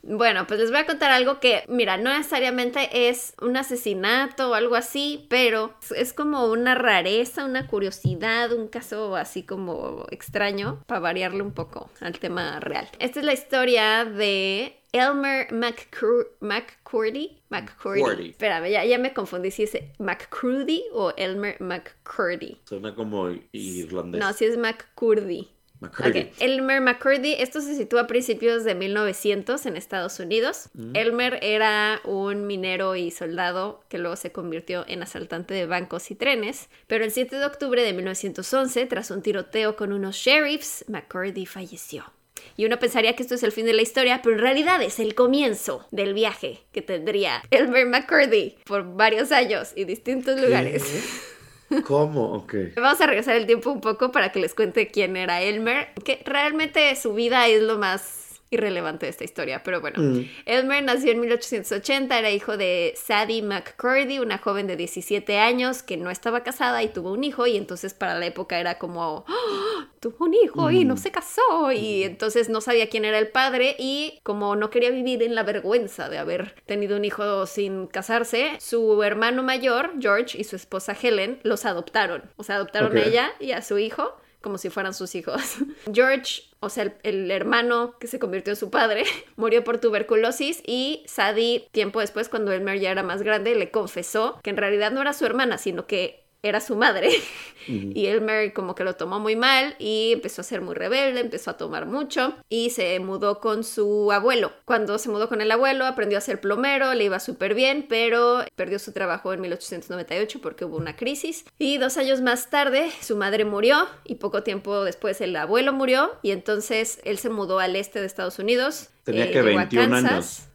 Speaker 3: Bueno, pues les voy a contar algo que, mira, no necesariamente es un asesinato o algo así, pero es como una rareza, una curiosidad, un caso así como extraño, para variarle un poco al tema real. Esta es la historia de Elmer McCurdy. McCurdy. Espérame, ya, ya me confundí si es McCurdy o Elmer McCurdy.
Speaker 2: Suena como irlandés.
Speaker 3: No, si es McCurdy. Elmer McCurdy, esto se sitúa a principios de 1900 en Estados Unidos. Mm. Elmer era un minero y soldado que luego se convirtió en asaltante de bancos y trenes, pero el 7 de octubre de 1911, tras un tiroteo con unos sheriffs, McCurdy falleció. Y uno pensaría que esto es el fin de la historia, pero en realidad es el comienzo del viaje que tendría Elmer McCurdy por varios años y distintos lugares. [LAUGHS]
Speaker 2: ¿Cómo? Ok.
Speaker 3: Vamos a regresar el tiempo un poco para que les cuente quién era Elmer, que realmente su vida es lo más irrelevante de esta historia, pero bueno. Mm. Elmer nació en 1880, era hijo de Sadie McCurdy, una joven de 17 años que no estaba casada y tuvo un hijo y entonces para la época era como, ¡Ah! tuvo un hijo y no mm. se casó y mm. entonces no sabía quién era el padre y como no quería vivir en la vergüenza de haber tenido un hijo sin casarse, su hermano mayor, George, y su esposa Helen los adoptaron, o sea, adoptaron a ella y a su hijo como si fueran sus hijos. [LAUGHS] George, o sea, el, hermano que se convirtió en su padre, [LAUGHS] murió por tuberculosis y Sadie, tiempo después, cuando Elmer ya era más grande, le confesó que en realidad no era su hermana, sino que era su madre. [LAUGHS] Y Elmer como que lo tomó muy mal y empezó a ser muy rebelde, empezó a tomar mucho y se mudó con su abuelo. Cuando se mudó con el abuelo aprendió a ser plomero, le iba súper bien, pero perdió su trabajo en 1898 porque hubo una crisis. Y dos años más tarde su madre murió y poco tiempo después el abuelo murió y entonces él se mudó al este de Estados Unidos.
Speaker 2: Tenía eh, que 21 años.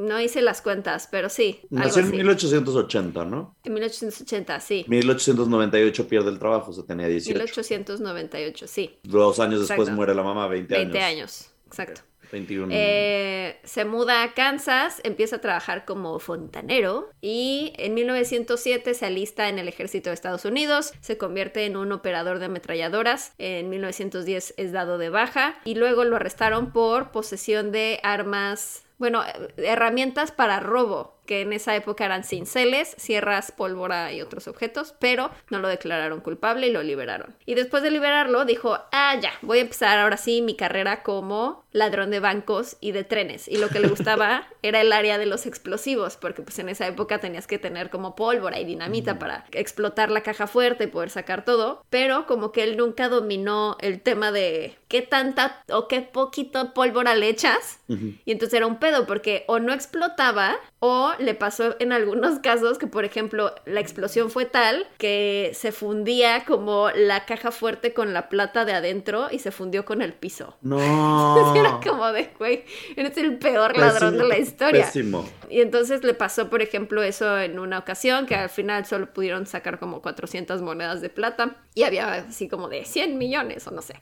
Speaker 3: No hice las cuentas, pero sí.
Speaker 2: Nació en 1880, ¿no?
Speaker 3: En 1880, sí.
Speaker 2: 1898 pierde el trabajo, se tenía 18.
Speaker 3: 1898, sí.
Speaker 2: Dos años después muere la mamá, 20 años.
Speaker 3: 20 años, exacto.
Speaker 2: 21.
Speaker 3: Eh, se muda a Kansas, empieza a trabajar como fontanero y en 1907 se alista en el ejército de Estados Unidos, se convierte en un operador de ametralladoras, en 1910 es dado de baja y luego lo arrestaron por posesión de armas bueno, herramientas para robo que en esa época eran cinceles, sierras, pólvora y otros objetos, pero no lo declararon culpable y lo liberaron. Y después de liberarlo dijo, ah, ya, voy a empezar ahora sí mi carrera como ladrón de bancos y de trenes. Y lo que le gustaba [LAUGHS] era el área de los explosivos, porque pues en esa época tenías que tener como pólvora y dinamita para explotar la caja fuerte y poder sacar todo, pero como que él nunca dominó el tema de qué tanta o qué poquito pólvora le echas. Y entonces era un pedo, porque o no explotaba O le pasó en algunos casos que, por ejemplo, la explosión fue tal que se fundía como la caja fuerte con la plata de adentro y se fundió con el piso.
Speaker 2: No. [LAUGHS]
Speaker 3: Era como de, güey, eres el peor ladrón de la historia.
Speaker 2: Pésimo.
Speaker 3: Y entonces le pasó, por ejemplo, eso en una ocasión, que al final solo pudieron sacar como 400 monedas de plata y había así como de 100 millones o no sé.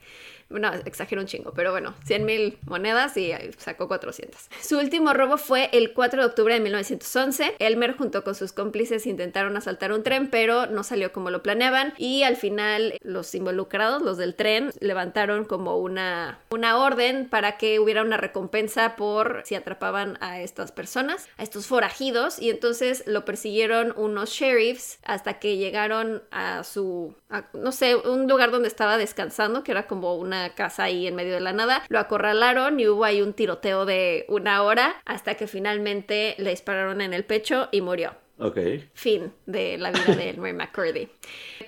Speaker 3: No, exagero un chingo, pero bueno, 100 mil monedas y sacó 400. Su último robo fue el 4 de octubre de 1911. Elmer junto con sus cómplices intentaron asaltar un tren, pero no salió como lo planeaban y al final los involucrados, los del tren, levantaron como una, una orden para que hubiera una recompensa por si atrapaban a estas personas, a estos forajidos, y entonces lo persiguieron unos sheriffs hasta que llegaron a su, no sé, un lugar donde estaba descansando, que era como una casa ahí en medio de la nada. Lo acorralaron y hubo ahí un tiroteo de una hora hasta que finalmente le dispararon en el pecho y murió.
Speaker 2: Ok.
Speaker 3: Fin de la vida de Elmer [LAUGHS] McCurdy.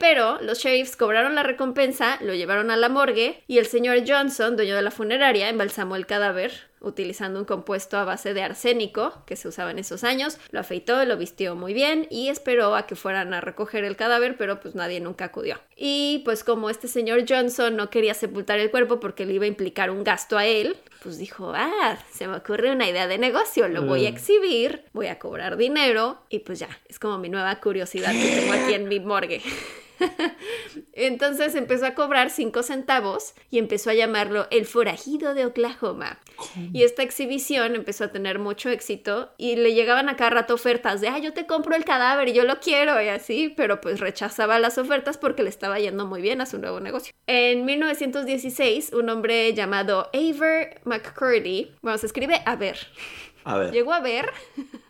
Speaker 3: Pero los sheriffs cobraron la recompensa, lo llevaron a la morgue y el señor Johnson, dueño de la funeraria, embalsamó el cadáver utilizando un compuesto a base de arsénico que se usaba en esos años. Lo afeitó, lo vistió muy bien y esperó a que fueran a recoger el cadáver, pero pues nadie nunca acudió. Y pues como este señor Johnson no quería sepultar el cuerpo porque le iba a implicar un gasto a él, pues dijo, ah, se me ocurre una idea de negocio, lo voy a exhibir, voy a cobrar dinero y pues ya, es como mi nueva curiosidad que tengo aquí en mi morgue. [LAUGHS] [LAUGHS] Entonces empezó a cobrar 5 centavos y empezó a llamarlo el forajido de Oklahoma. Y esta exhibición empezó a tener mucho éxito y le llegaban a cada rato ofertas de, ah, yo te compro el cadáver y yo lo quiero y así, pero pues rechazaba las ofertas porque le estaba yendo muy bien a su nuevo negocio. En 1916, un hombre llamado Aver McCurdy, bueno, se escribe a ver.
Speaker 2: A ver.
Speaker 3: Llegó a ver [LAUGHS]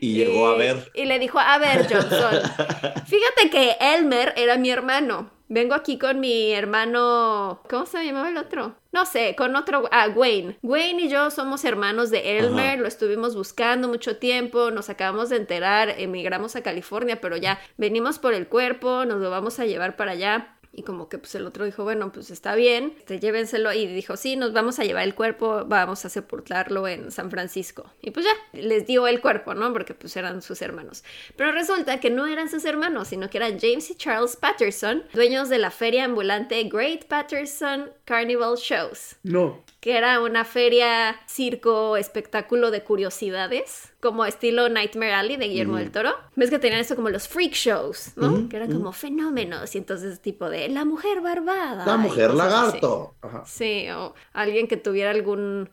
Speaker 2: y llegó a ver.
Speaker 3: Y le dijo, a ver, Johnson, [LAUGHS] fíjate que Elmer era mi hermano. Vengo aquí con mi hermano. ¿Cómo se llamaba el otro? No sé, con otro. Ah, Wayne. Wayne y yo somos hermanos de Elmer. Lo estuvimos buscando mucho tiempo. Nos acabamos de enterar. Emigramos a California, pero ya venimos por el cuerpo. Nos lo vamos a llevar para allá. Y como que pues el otro dijo, bueno, pues está bien, llévenselo. Y dijo, sí, nos vamos a llevar el cuerpo, vamos a sepultarlo en San Francisco. Y pues ya, les dio el cuerpo, ¿no? Porque pues eran sus hermanos. Pero resulta que no eran sus hermanos, sino que eran James y Charles Patterson, dueños de la feria ambulante Great Patterson Carnival Shows.
Speaker 2: No.
Speaker 3: Que era una feria, circo, espectáculo de curiosidades como estilo Nightmare Alley de Guillermo del Toro. Ves que tenían eso como los freak shows, ¿no? que eran como fenómenos y entonces tipo de la mujer barbada.
Speaker 2: La mujer lagarto.
Speaker 3: Sí, o alguien que tuviera algún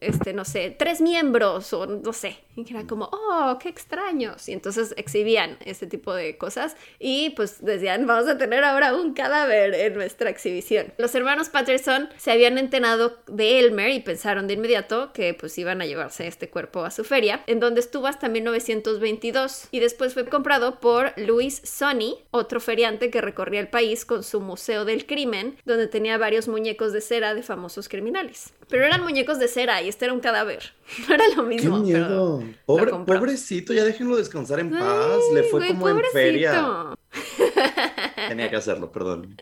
Speaker 3: este, no sé, tres miembros o no sé. Y era como, oh, qué extraños. Y entonces exhibían ese tipo de cosas y pues decían, vamos a tener ahora un cadáver en nuestra exhibición. Los hermanos Patterson se habían enterado de Elmer y pensaron de inmediato que pues iban a llevarse este cuerpo a su feria, en donde estuvo hasta 1922 y después fue comprado por Louis Sonny, otro feriante que recorría el país con su Museo del Crimen, donde tenía varios muñecos de cera de famosos criminales. Pero eran muñecos de cera y este era un cadáver. [LAUGHS] No era lo mismo.
Speaker 2: Qué miedo. Pobre, pobrecito, ya déjenlo descansar en paz. Le fue como en feria. [LAUGHS] Tenía que hacerlo, perdón.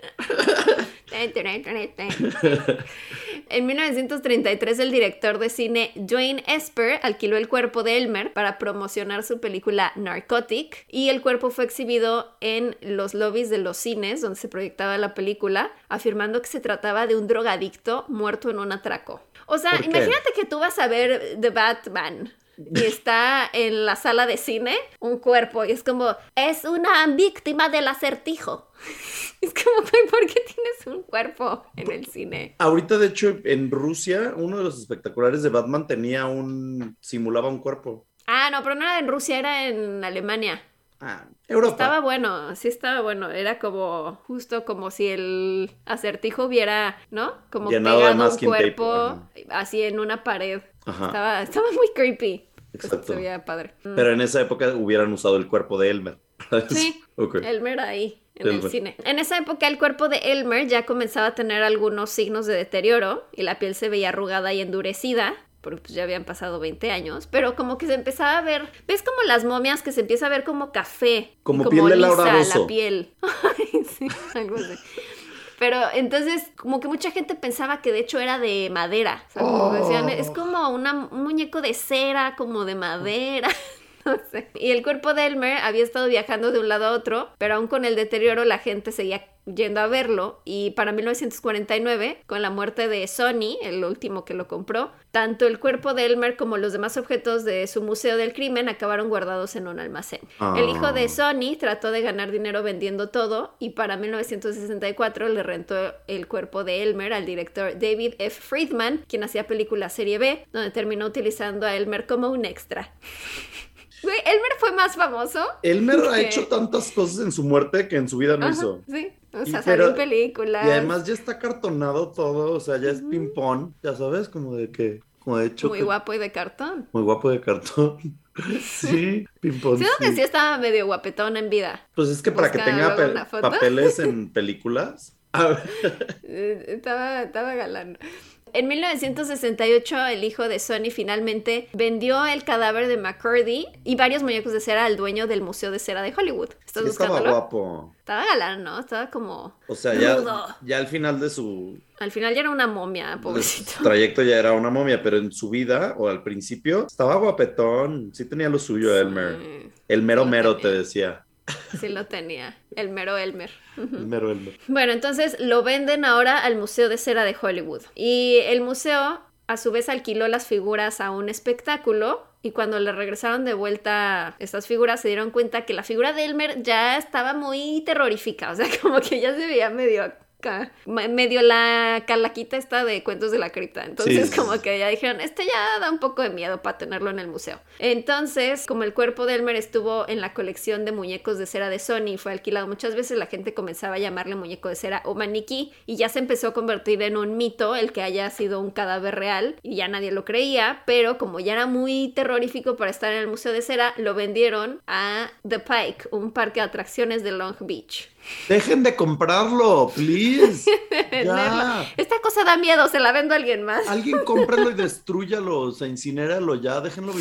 Speaker 3: En 1933 el director de cine Dwayne Esper alquiló el cuerpo de Elmer para promocionar su película Narcotic y el cuerpo fue exhibido en los lobbies de los cines donde se proyectaba la película, afirmando que se trataba de un drogadicto muerto en un atraco. O sea, imagínate que tú vas a ver The Batman y está en la sala de cine un cuerpo y es como, es una víctima del acertijo. [LAUGHS] Es como, ¿por qué tienes un cuerpo en el cine?
Speaker 2: Ahorita, de hecho, en Rusia, uno de los espectaculares de Batman tenía un. simulaba un cuerpo.
Speaker 3: Ah, no, pero no era en Rusia, era en Alemania.
Speaker 2: Ah, Europa.
Speaker 3: Estaba bueno, sí estaba bueno. Era como justo como si el acertijo hubiera, ¿no? Como pegado un cuerpo así en una pared. Estaba, estaba muy creepy. Exacto. Se veía padre.
Speaker 2: Pero en esa época hubieran usado el cuerpo de Elmer.
Speaker 3: Sí, [LAUGHS] Elmer ahí en el cine. En esa época el cuerpo de Elmer ya comenzaba a tener algunos signos de deterioro y la piel se veía arrugada y endurecida. Porque pues ya habían pasado 20 años, pero como que se empezaba a ver, ves como las momias que se empieza a ver como café,
Speaker 2: como, piel de Laura
Speaker 3: la piel. [LAUGHS] sí, algo así. Pero entonces, como que mucha gente pensaba que de hecho era de madera. O sea, como decían, es como un muñeco de cera, como de madera. [LAUGHS] [LAUGHS] no sé. Y el cuerpo de Elmer había estado viajando de un lado a otro, pero aún con el deterioro la gente seguía yendo a verlo y para 1949, con la muerte de Sony, el último que lo compró, tanto el cuerpo de Elmer como los demás objetos de su museo del crimen acabaron guardados en un almacén. El hijo de
Speaker 2: Ah.
Speaker 3: Sony trató de ganar dinero vendiendo todo y para 1964 le rentó el cuerpo de Elmer al director David F. Friedman, quien hacía película serie B, donde terminó utilizando a Elmer como un extra. Güey, Elmer fue más famoso.
Speaker 2: Elmer ha hecho tantas cosas en su muerte que en su vida no
Speaker 3: Ajá,
Speaker 2: hizo.
Speaker 3: sí, o
Speaker 2: Y
Speaker 3: sea, salió en películas.
Speaker 2: Y además ya está cartonado todo, o sea, ya es ping-pong, ya sabes, como de que, como de hecho.
Speaker 3: Muy
Speaker 2: que-
Speaker 3: guapo y de cartón.
Speaker 2: Muy guapo de cartón. [LAUGHS] sí, ping-pong.
Speaker 3: Siento que
Speaker 2: sí.
Speaker 3: estaba medio guapetón en vida.
Speaker 2: Pues es que para que tenga papeles en [LAUGHS] películas. A ver,
Speaker 3: Eh, Estaba, estaba galán. En 1968, el hijo de Sony finalmente vendió el cadáver de McCurdy y varios muñecos de cera al dueño del Museo de Cera de Hollywood. ¿Estás
Speaker 2: sí estaba guapo.
Speaker 3: Estaba galán, ¿no? Estaba como...
Speaker 2: O sea, ya, ya al final de su,
Speaker 3: Al final ya era una momia,
Speaker 2: de su
Speaker 3: pobrecito.
Speaker 2: trayecto ya era una momia, pero en su vida o al principio estaba guapetón. Sí tenía lo suyo, Elmer.
Speaker 3: Sí,
Speaker 2: El mero mero, te decía.
Speaker 3: Sí lo tenía. El mero Elmer.
Speaker 2: El mero Elmer.
Speaker 3: Bueno, entonces lo venden ahora al Museo de Cera de Hollywood. Y el museo a su vez alquiló las figuras a un espectáculo. Y cuando le regresaron de vuelta estas figuras, se dieron cuenta que la figura de Elmer ya estaba muy terrorífica. O sea, [LAUGHS] como que ya se veía medio medio la calaquita esta de cuentos de la cripta. Entonces,
Speaker 2: Sí,
Speaker 3: como que ya dijeron, este ya da un poco de miedo para tenerlo en el museo. Entonces, como el cuerpo de Elmer estuvo en la colección de muñecos de cera de Sony y fue alquilado muchas veces, la gente comenzaba a llamarle muñeco de cera o maniquí y ya se empezó a convertir en un mito el que haya sido un cadáver real y ya nadie lo creía, pero como ya era muy terrorífico para estar en el museo de cera, lo vendieron a The Pike, un parque de atracciones de Long Beach.
Speaker 2: Dejen de comprarlo, please. [LAUGHS] Ya.
Speaker 3: Esta cosa da miedo, se la vendo a alguien más.
Speaker 2: Alguien cómpralo y [LAUGHS] destrúyalo, o sea, incinéralo ya, déjenlo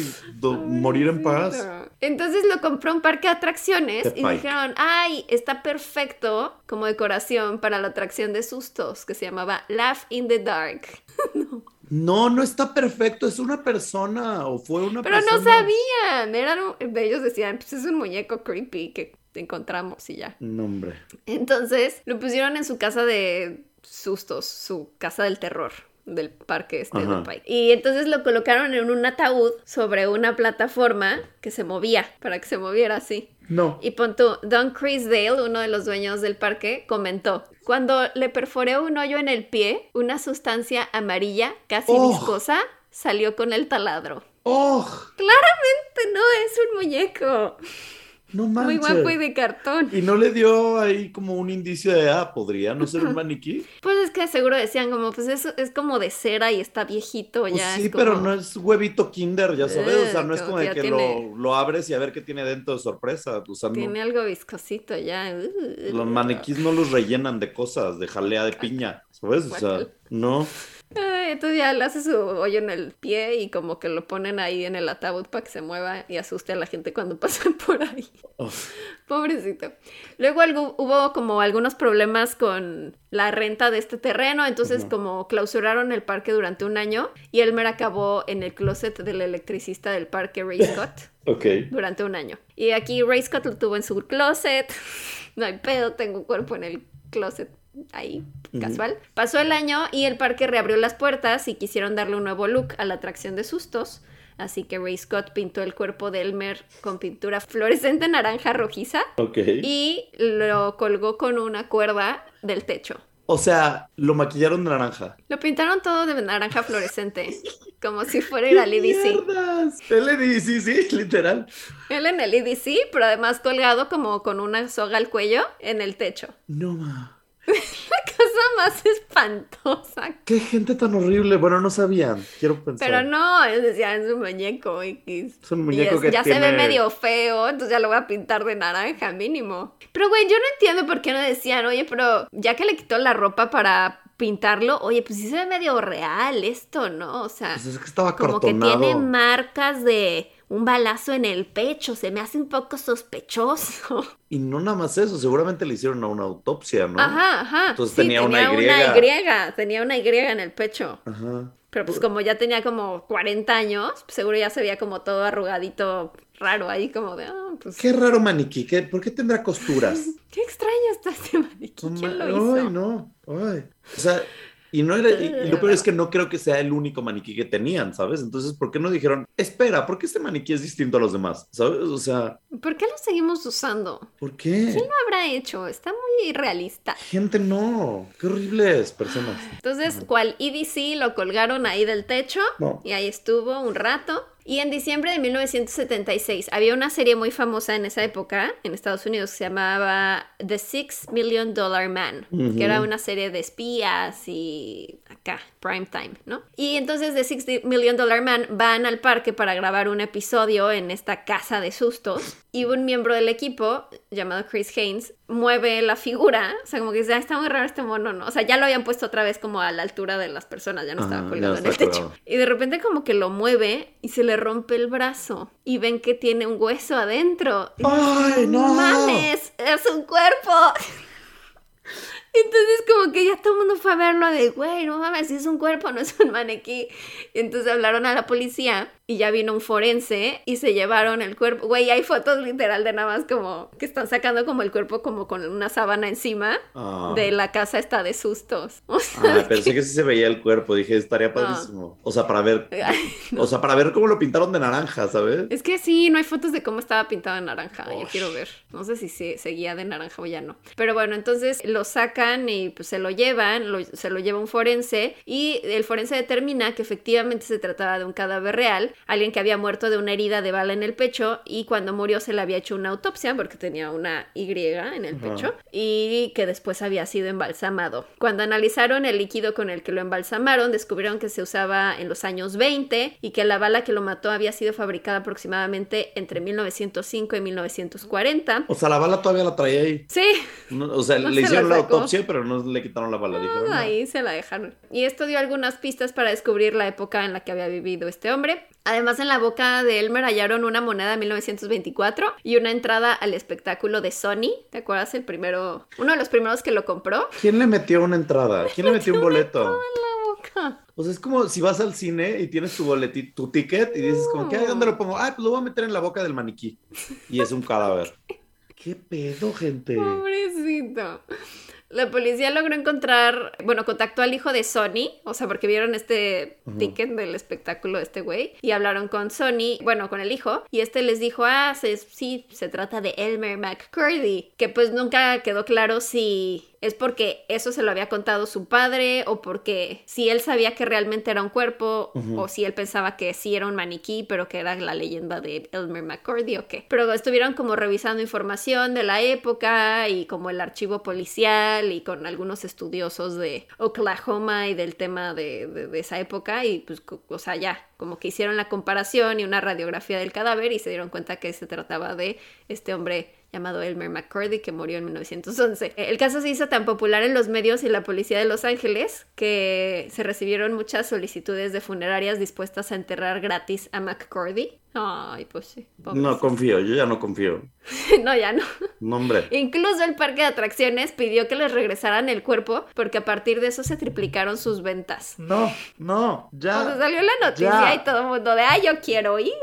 Speaker 2: morir en paz.
Speaker 3: Entonces lo compró un parque de atracciones
Speaker 2: The
Speaker 3: y
Speaker 2: Pike.
Speaker 3: dijeron, ay, está perfecto como decoración para la atracción de sustos que se llamaba Laugh in the Dark. [LAUGHS]
Speaker 2: No, no está perfecto, es una persona o fue una
Speaker 3: Pero
Speaker 2: persona.
Speaker 3: no sabían, eran, ellos decían, pues es un muñeco creepy que encontramos y ya.
Speaker 2: No, hombre.
Speaker 3: Entonces lo pusieron en su casa de sustos, su casa del terror del parque este
Speaker 2: Ajá.
Speaker 3: de Pike. Y entonces lo colocaron en un ataúd sobre una plataforma que se movía, para que se moviera así.
Speaker 2: No.
Speaker 3: Y pon tú, Don Chrisdale, uno de los dueños del parque, comentó, cuando le perforé un hoyo en el pie, una sustancia amarilla, casi
Speaker 2: Oh.
Speaker 3: viscosa, salió con el taladro.
Speaker 2: ¡Oh!
Speaker 3: Claramente no es un muñeco.
Speaker 2: No
Speaker 3: Muy
Speaker 2: manches.
Speaker 3: guapo y de cartón.
Speaker 2: Y no le dio ahí como un indicio de, ah, podría no ser un [LAUGHS] maniquí.
Speaker 3: Pues es que seguro decían como, pues eso es como de cera y está viejito
Speaker 2: Pues
Speaker 3: ya.
Speaker 2: sí,
Speaker 3: es como-
Speaker 2: pero no es huevito kinder, ya sabes. O sea, no es
Speaker 3: Eh,
Speaker 2: como de que
Speaker 3: tiene-
Speaker 2: lo, lo abres y a ver qué tiene dentro de sorpresa. O sea, no-
Speaker 3: Tiene algo viscosito ya. Uh,
Speaker 2: los maniquís no los rellenan de cosas, de jalea de piña, ¿sabes? O sea, no.
Speaker 3: Entonces ya le hace su hoyo en el pie y como que lo ponen ahí en el ataúd para que se mueva y asuste a la gente cuando [LAUGHS] pasan por ahí.
Speaker 2: Oh,
Speaker 3: Pobrecito. Luego algo- hubo como algunos problemas con la renta de este terreno, entonces como clausuraron el parque durante un año y Elmer acabó en el closet del electricista del parque Ray Scott [LAUGHS]
Speaker 2: ok.
Speaker 3: durante un año. Y aquí Ray Scott lo tuvo en su closet. [LAUGHS] No hay pedo, tengo un cuerpo en el closet ahí, casual. Pasó el año y el parque reabrió las puertas y quisieron darle un nuevo look a la atracción de sustos. Así que Ray Scott pintó el cuerpo de Elmer con pintura fluorescente naranja rojiza
Speaker 2: Ok.
Speaker 3: y lo colgó con una cuerda del techo.
Speaker 2: O sea, lo maquillaron de naranja.
Speaker 3: Lo pintaron todo de naranja fluorescente, [LAUGHS] como si fuera.
Speaker 2: El EDC, sí, [LAUGHS] literal.
Speaker 3: Él en el EDC, pero además colgado como con una soga al cuello en el techo.
Speaker 2: No, ma. [LAUGHS]
Speaker 3: La cosa más espantosa.
Speaker 2: Qué gente tan horrible. Bueno, no sabían. Quiero pensar.
Speaker 3: Pero no, decían, es un muñeco X.
Speaker 2: Es un muñeco
Speaker 3: es-
Speaker 2: que
Speaker 3: ya se ve medio feo, entonces ya lo voy a pintar de naranja mínimo. Pero güey, yo no entiendo por qué no decían, oye, pero ya que le quitó la ropa para pintarlo, oye, pues sí se ve medio real esto, ¿no? O sea,
Speaker 2: Pues es que estaba
Speaker 3: como que tiene marcas de un balazo en el pecho, se me hace un poco sospechoso. [LAUGHS]
Speaker 2: Y no nada más eso, seguramente le hicieron a una autopsia, ¿no?
Speaker 3: Ajá, ajá.
Speaker 2: Entonces
Speaker 3: Sí,
Speaker 2: tenía una Y.
Speaker 3: una Y, tenía una Y en el pecho.
Speaker 2: Ajá.
Speaker 3: Pero pues como ya tenía como 40 años, pues, seguro ya se veía como todo arrugadito, raro ahí, como de, ah, pues...
Speaker 2: Qué raro maniquí, ¿qué, ¿por qué tendrá costuras? [LAUGHS]
Speaker 3: Qué extraño está este maniquí, ¿quién lo hizo?
Speaker 2: Ay, no, ay. O sea, y, no era, y, y lo peor es que [LAUGHS] no creo que sea el único maniquí que tenían, ¿sabes? Entonces, ¿por qué no dijeron, espera, ¿por qué este maniquí es distinto a los demás? ¿Sabes? O sea,
Speaker 3: ¿Por qué lo seguimos usando?
Speaker 2: ¿por qué?
Speaker 3: ¿Quién lo habrá hecho? Está muy realista.
Speaker 2: Gente, no. Qué horribles personas.
Speaker 3: Entonces, cual EDC lo colgaron ahí del techo
Speaker 2: No.
Speaker 3: y ahí estuvo un rato. Y en diciembre de 1976 había una serie muy famosa en esa época en Estados Unidos que se llamaba The Six Million Dollar Man,
Speaker 2: Ujú.
Speaker 3: que era una serie de espías y acá, prime time, ¿no? Y entonces The Six Million Dollar Man van al parque para grabar un episodio en esta casa de sustos y un miembro del equipo llamado Chris Haynes mueve la figura, o sea, como que dice, "Ah, está muy raro este mono, ¿no? O sea, ya lo habían puesto otra vez como a la altura de las personas, ya no
Speaker 2: Ajá,
Speaker 3: estaba
Speaker 2: ya
Speaker 3: colgado
Speaker 2: no
Speaker 3: en el techo.
Speaker 2: colgado.
Speaker 3: Y de repente como que lo mueve y se le rompe el brazo y ven que tiene un hueso adentro. Y
Speaker 2: ¡Ay, no!
Speaker 3: ¡Mames! ¡Es un cuerpo! [LAUGHS] Entonces como que ya todo el mundo fue a verlo de, güey, no mames, si es un cuerpo, no es un maniquí. Y entonces hablaron a la policía y ya vino un forense y se llevaron el cuerpo. Güey, hay fotos literal de nada más como que están sacando como el cuerpo como con una sábana encima
Speaker 2: Ah.
Speaker 3: de la casa está de sustos. [LAUGHS] O sea,
Speaker 2: Ah, pensé que sí se veía el cuerpo. Dije, estaría padrísimo. O sea, para ver. [LAUGHS] O sea, para ver cómo lo pintaron de naranja, ¿sabes?
Speaker 3: Es que sí, no hay fotos de cómo estaba pintado de naranja.
Speaker 2: Ush.
Speaker 3: quiero ver. No sé si se seguía de naranja o ya no. Pero bueno, entonces lo sacan y pues se lo llevan, lo- se lo lleva un forense y el forense determina que efectivamente se trataba de un cadáver real, alguien que había muerto de una herida de bala en el pecho y cuando murió se le había hecho una autopsia porque tenía una Y en el pecho y que después había sido embalsamado. Cuando analizaron el líquido con el que lo embalsamaron, descubrieron que se usaba en los años 20 y que la bala que lo mató había sido fabricada aproximadamente entre 1905 y 1940.
Speaker 2: O sea, la bala todavía la traía ahí.
Speaker 3: Sí,
Speaker 2: No, o sea,
Speaker 3: No
Speaker 2: le
Speaker 3: se
Speaker 2: hicieron la autopsia, pero no le quitaron la bala. Dijeron, no.
Speaker 3: ahí se la dejaron. Y esto dio algunas pistas para descubrir la época en la que había vivido este hombre. Además, en la boca de Elmer hallaron una moneda de 1924 y una entrada al espectáculo de Sony. ¿Te acuerdas? El primero, uno de los primeros que lo compró.
Speaker 2: ¿Quién le metió una entrada? ¿Quién le metió un boleto?
Speaker 3: La boca.
Speaker 2: O sea, es como si vas al cine y tienes tu boletito, tu ticket y dices como, ¿qué? ¿Dónde lo pongo? Ah, pues lo voy a meter en la boca del maniquí. Y es un cadáver. [LAUGHS] ¿Qué pedo, gente?
Speaker 3: Pobrecito. La policía logró encontrar, bueno, contactó al hijo de Sony, o sea, porque vieron este ticket del espectáculo de este güey, y hablaron con Sony, bueno, con el hijo, y este les dijo, ah, se- sí, se trata de Elmer McCurdy, que pues nunca quedó claro si es porque eso se lo había contado su padre, o porque si él sabía que realmente era un cuerpo, o si él pensaba que sí era un maniquí, pero que era la leyenda de Elmer McCurdy o qué. Pero estuvieron como revisando información de la época y como el archivo policial y con algunos estudiosos de Oklahoma y del tema de, de- de esa época y pues, o sea, ya, como que hicieron la comparación y una radiografía del cadáver y se dieron cuenta que se trataba de este hombre llamado Elmer McCurdy, que murió en 1911. El caso se hizo tan popular en los medios y la policía de Los Ángeles que se recibieron muchas solicitudes de funerarias dispuestas a enterrar gratis a McCurdy. Ay, pues sí.
Speaker 2: No confío, yo ya no confío. [LAUGHS]
Speaker 3: no, ya no.
Speaker 2: No, hombre.
Speaker 3: Incluso el parque de atracciones pidió que les regresaran el cuerpo porque a partir de eso se triplicaron sus ventas.
Speaker 2: No, no, ya.
Speaker 3: salió la noticia
Speaker 2: ya.
Speaker 3: y todo el mundo de, ay, yo quiero ir.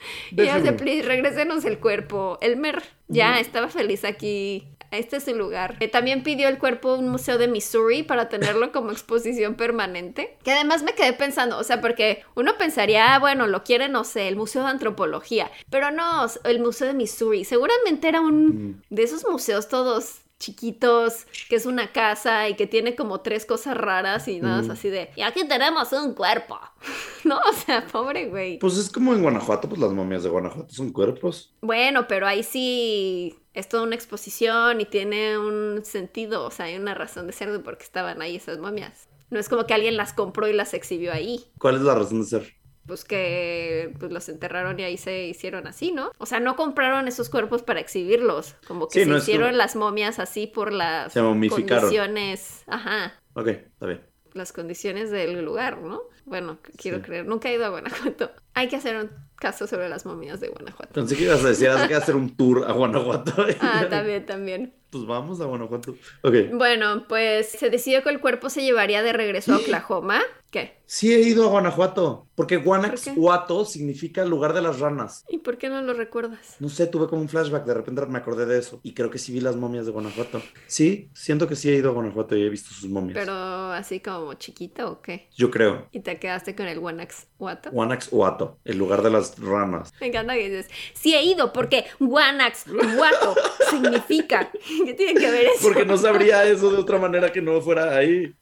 Speaker 3: [LAUGHS] Y please, regrésenos el cuerpo. Elmer ya estaba feliz aquí. Este es su lugar. Eh, también pidió el cuerpo a un museo de Missouri para tenerlo [LAUGHS] como exposición permanente. Que además me quedé pensando, o sea, porque uno pensaría, ah, bueno, lo quiere, no sé, el Museo de Antropología. Pero no, el Museo de Missouri. Seguramente era un de esos museos todos chiquitos, que es una casa y que tiene como tres cosas raras y nada más
Speaker 2: Mm.
Speaker 3: así de, y aquí tenemos un cuerpo. [LAUGHS] no, o sea, pobre güey.
Speaker 2: Pues es como en Guanajuato, pues las momias de Guanajuato son cuerpos.
Speaker 3: Bueno, pero ahí sí es toda una exposición y tiene un sentido, o sea, hay una razón de ser de por qué estaban ahí esas momias. No es como que alguien las compró y las exhibió ahí.
Speaker 2: ¿Cuál es la razón de ser?
Speaker 3: Pues que pues los enterraron y ahí se hicieron así, ¿no? O sea, no compraron esos cuerpos para exhibirlos, como que
Speaker 2: Sí,
Speaker 3: se
Speaker 2: no
Speaker 3: hicieron las momias así por las
Speaker 2: Se
Speaker 3: condiciones, ajá,
Speaker 2: Ok, está bien.
Speaker 3: las condiciones del lugar, ¿no? Bueno, quiero
Speaker 2: Sí.
Speaker 3: creer, nunca he ido a Guanajuato. [LAUGHS] Hay que hacer un caso sobre las momias de Guanajuato.
Speaker 2: Pensé que ibas a decir, hay que hacer un tour a Guanajuato. [LAUGHS]
Speaker 3: Ah, también, también.
Speaker 2: Pues vamos a Guanajuato. Ok.
Speaker 3: Bueno, pues se decidió que el cuerpo se llevaría de regreso a [GASPS] Oklahoma. ¿Qué?
Speaker 2: Sí he ido a Guanajuato, porque. Guanajuato significa lugar de las ranas.
Speaker 3: ¿Y por qué no lo recuerdas?
Speaker 2: No sé, tuve como un flashback, de repente me acordé de eso. Y creo que sí vi las momias de Guanajuato. Sí, siento que sí he ido a Guanajuato y he visto sus momias.
Speaker 3: Pero así como chiquito o qué?
Speaker 2: Yo creo.
Speaker 3: Y te quedaste con el Guanajuato.
Speaker 2: Guanajuato, el lugar de las ranas.
Speaker 3: Me encanta que dices, sí he ido porque Guanajuato [LAUGHS] significa. [LAUGHS] ¿Qué tiene que ver eso?
Speaker 2: Porque no sabría eso de otra manera que no fuera ahí.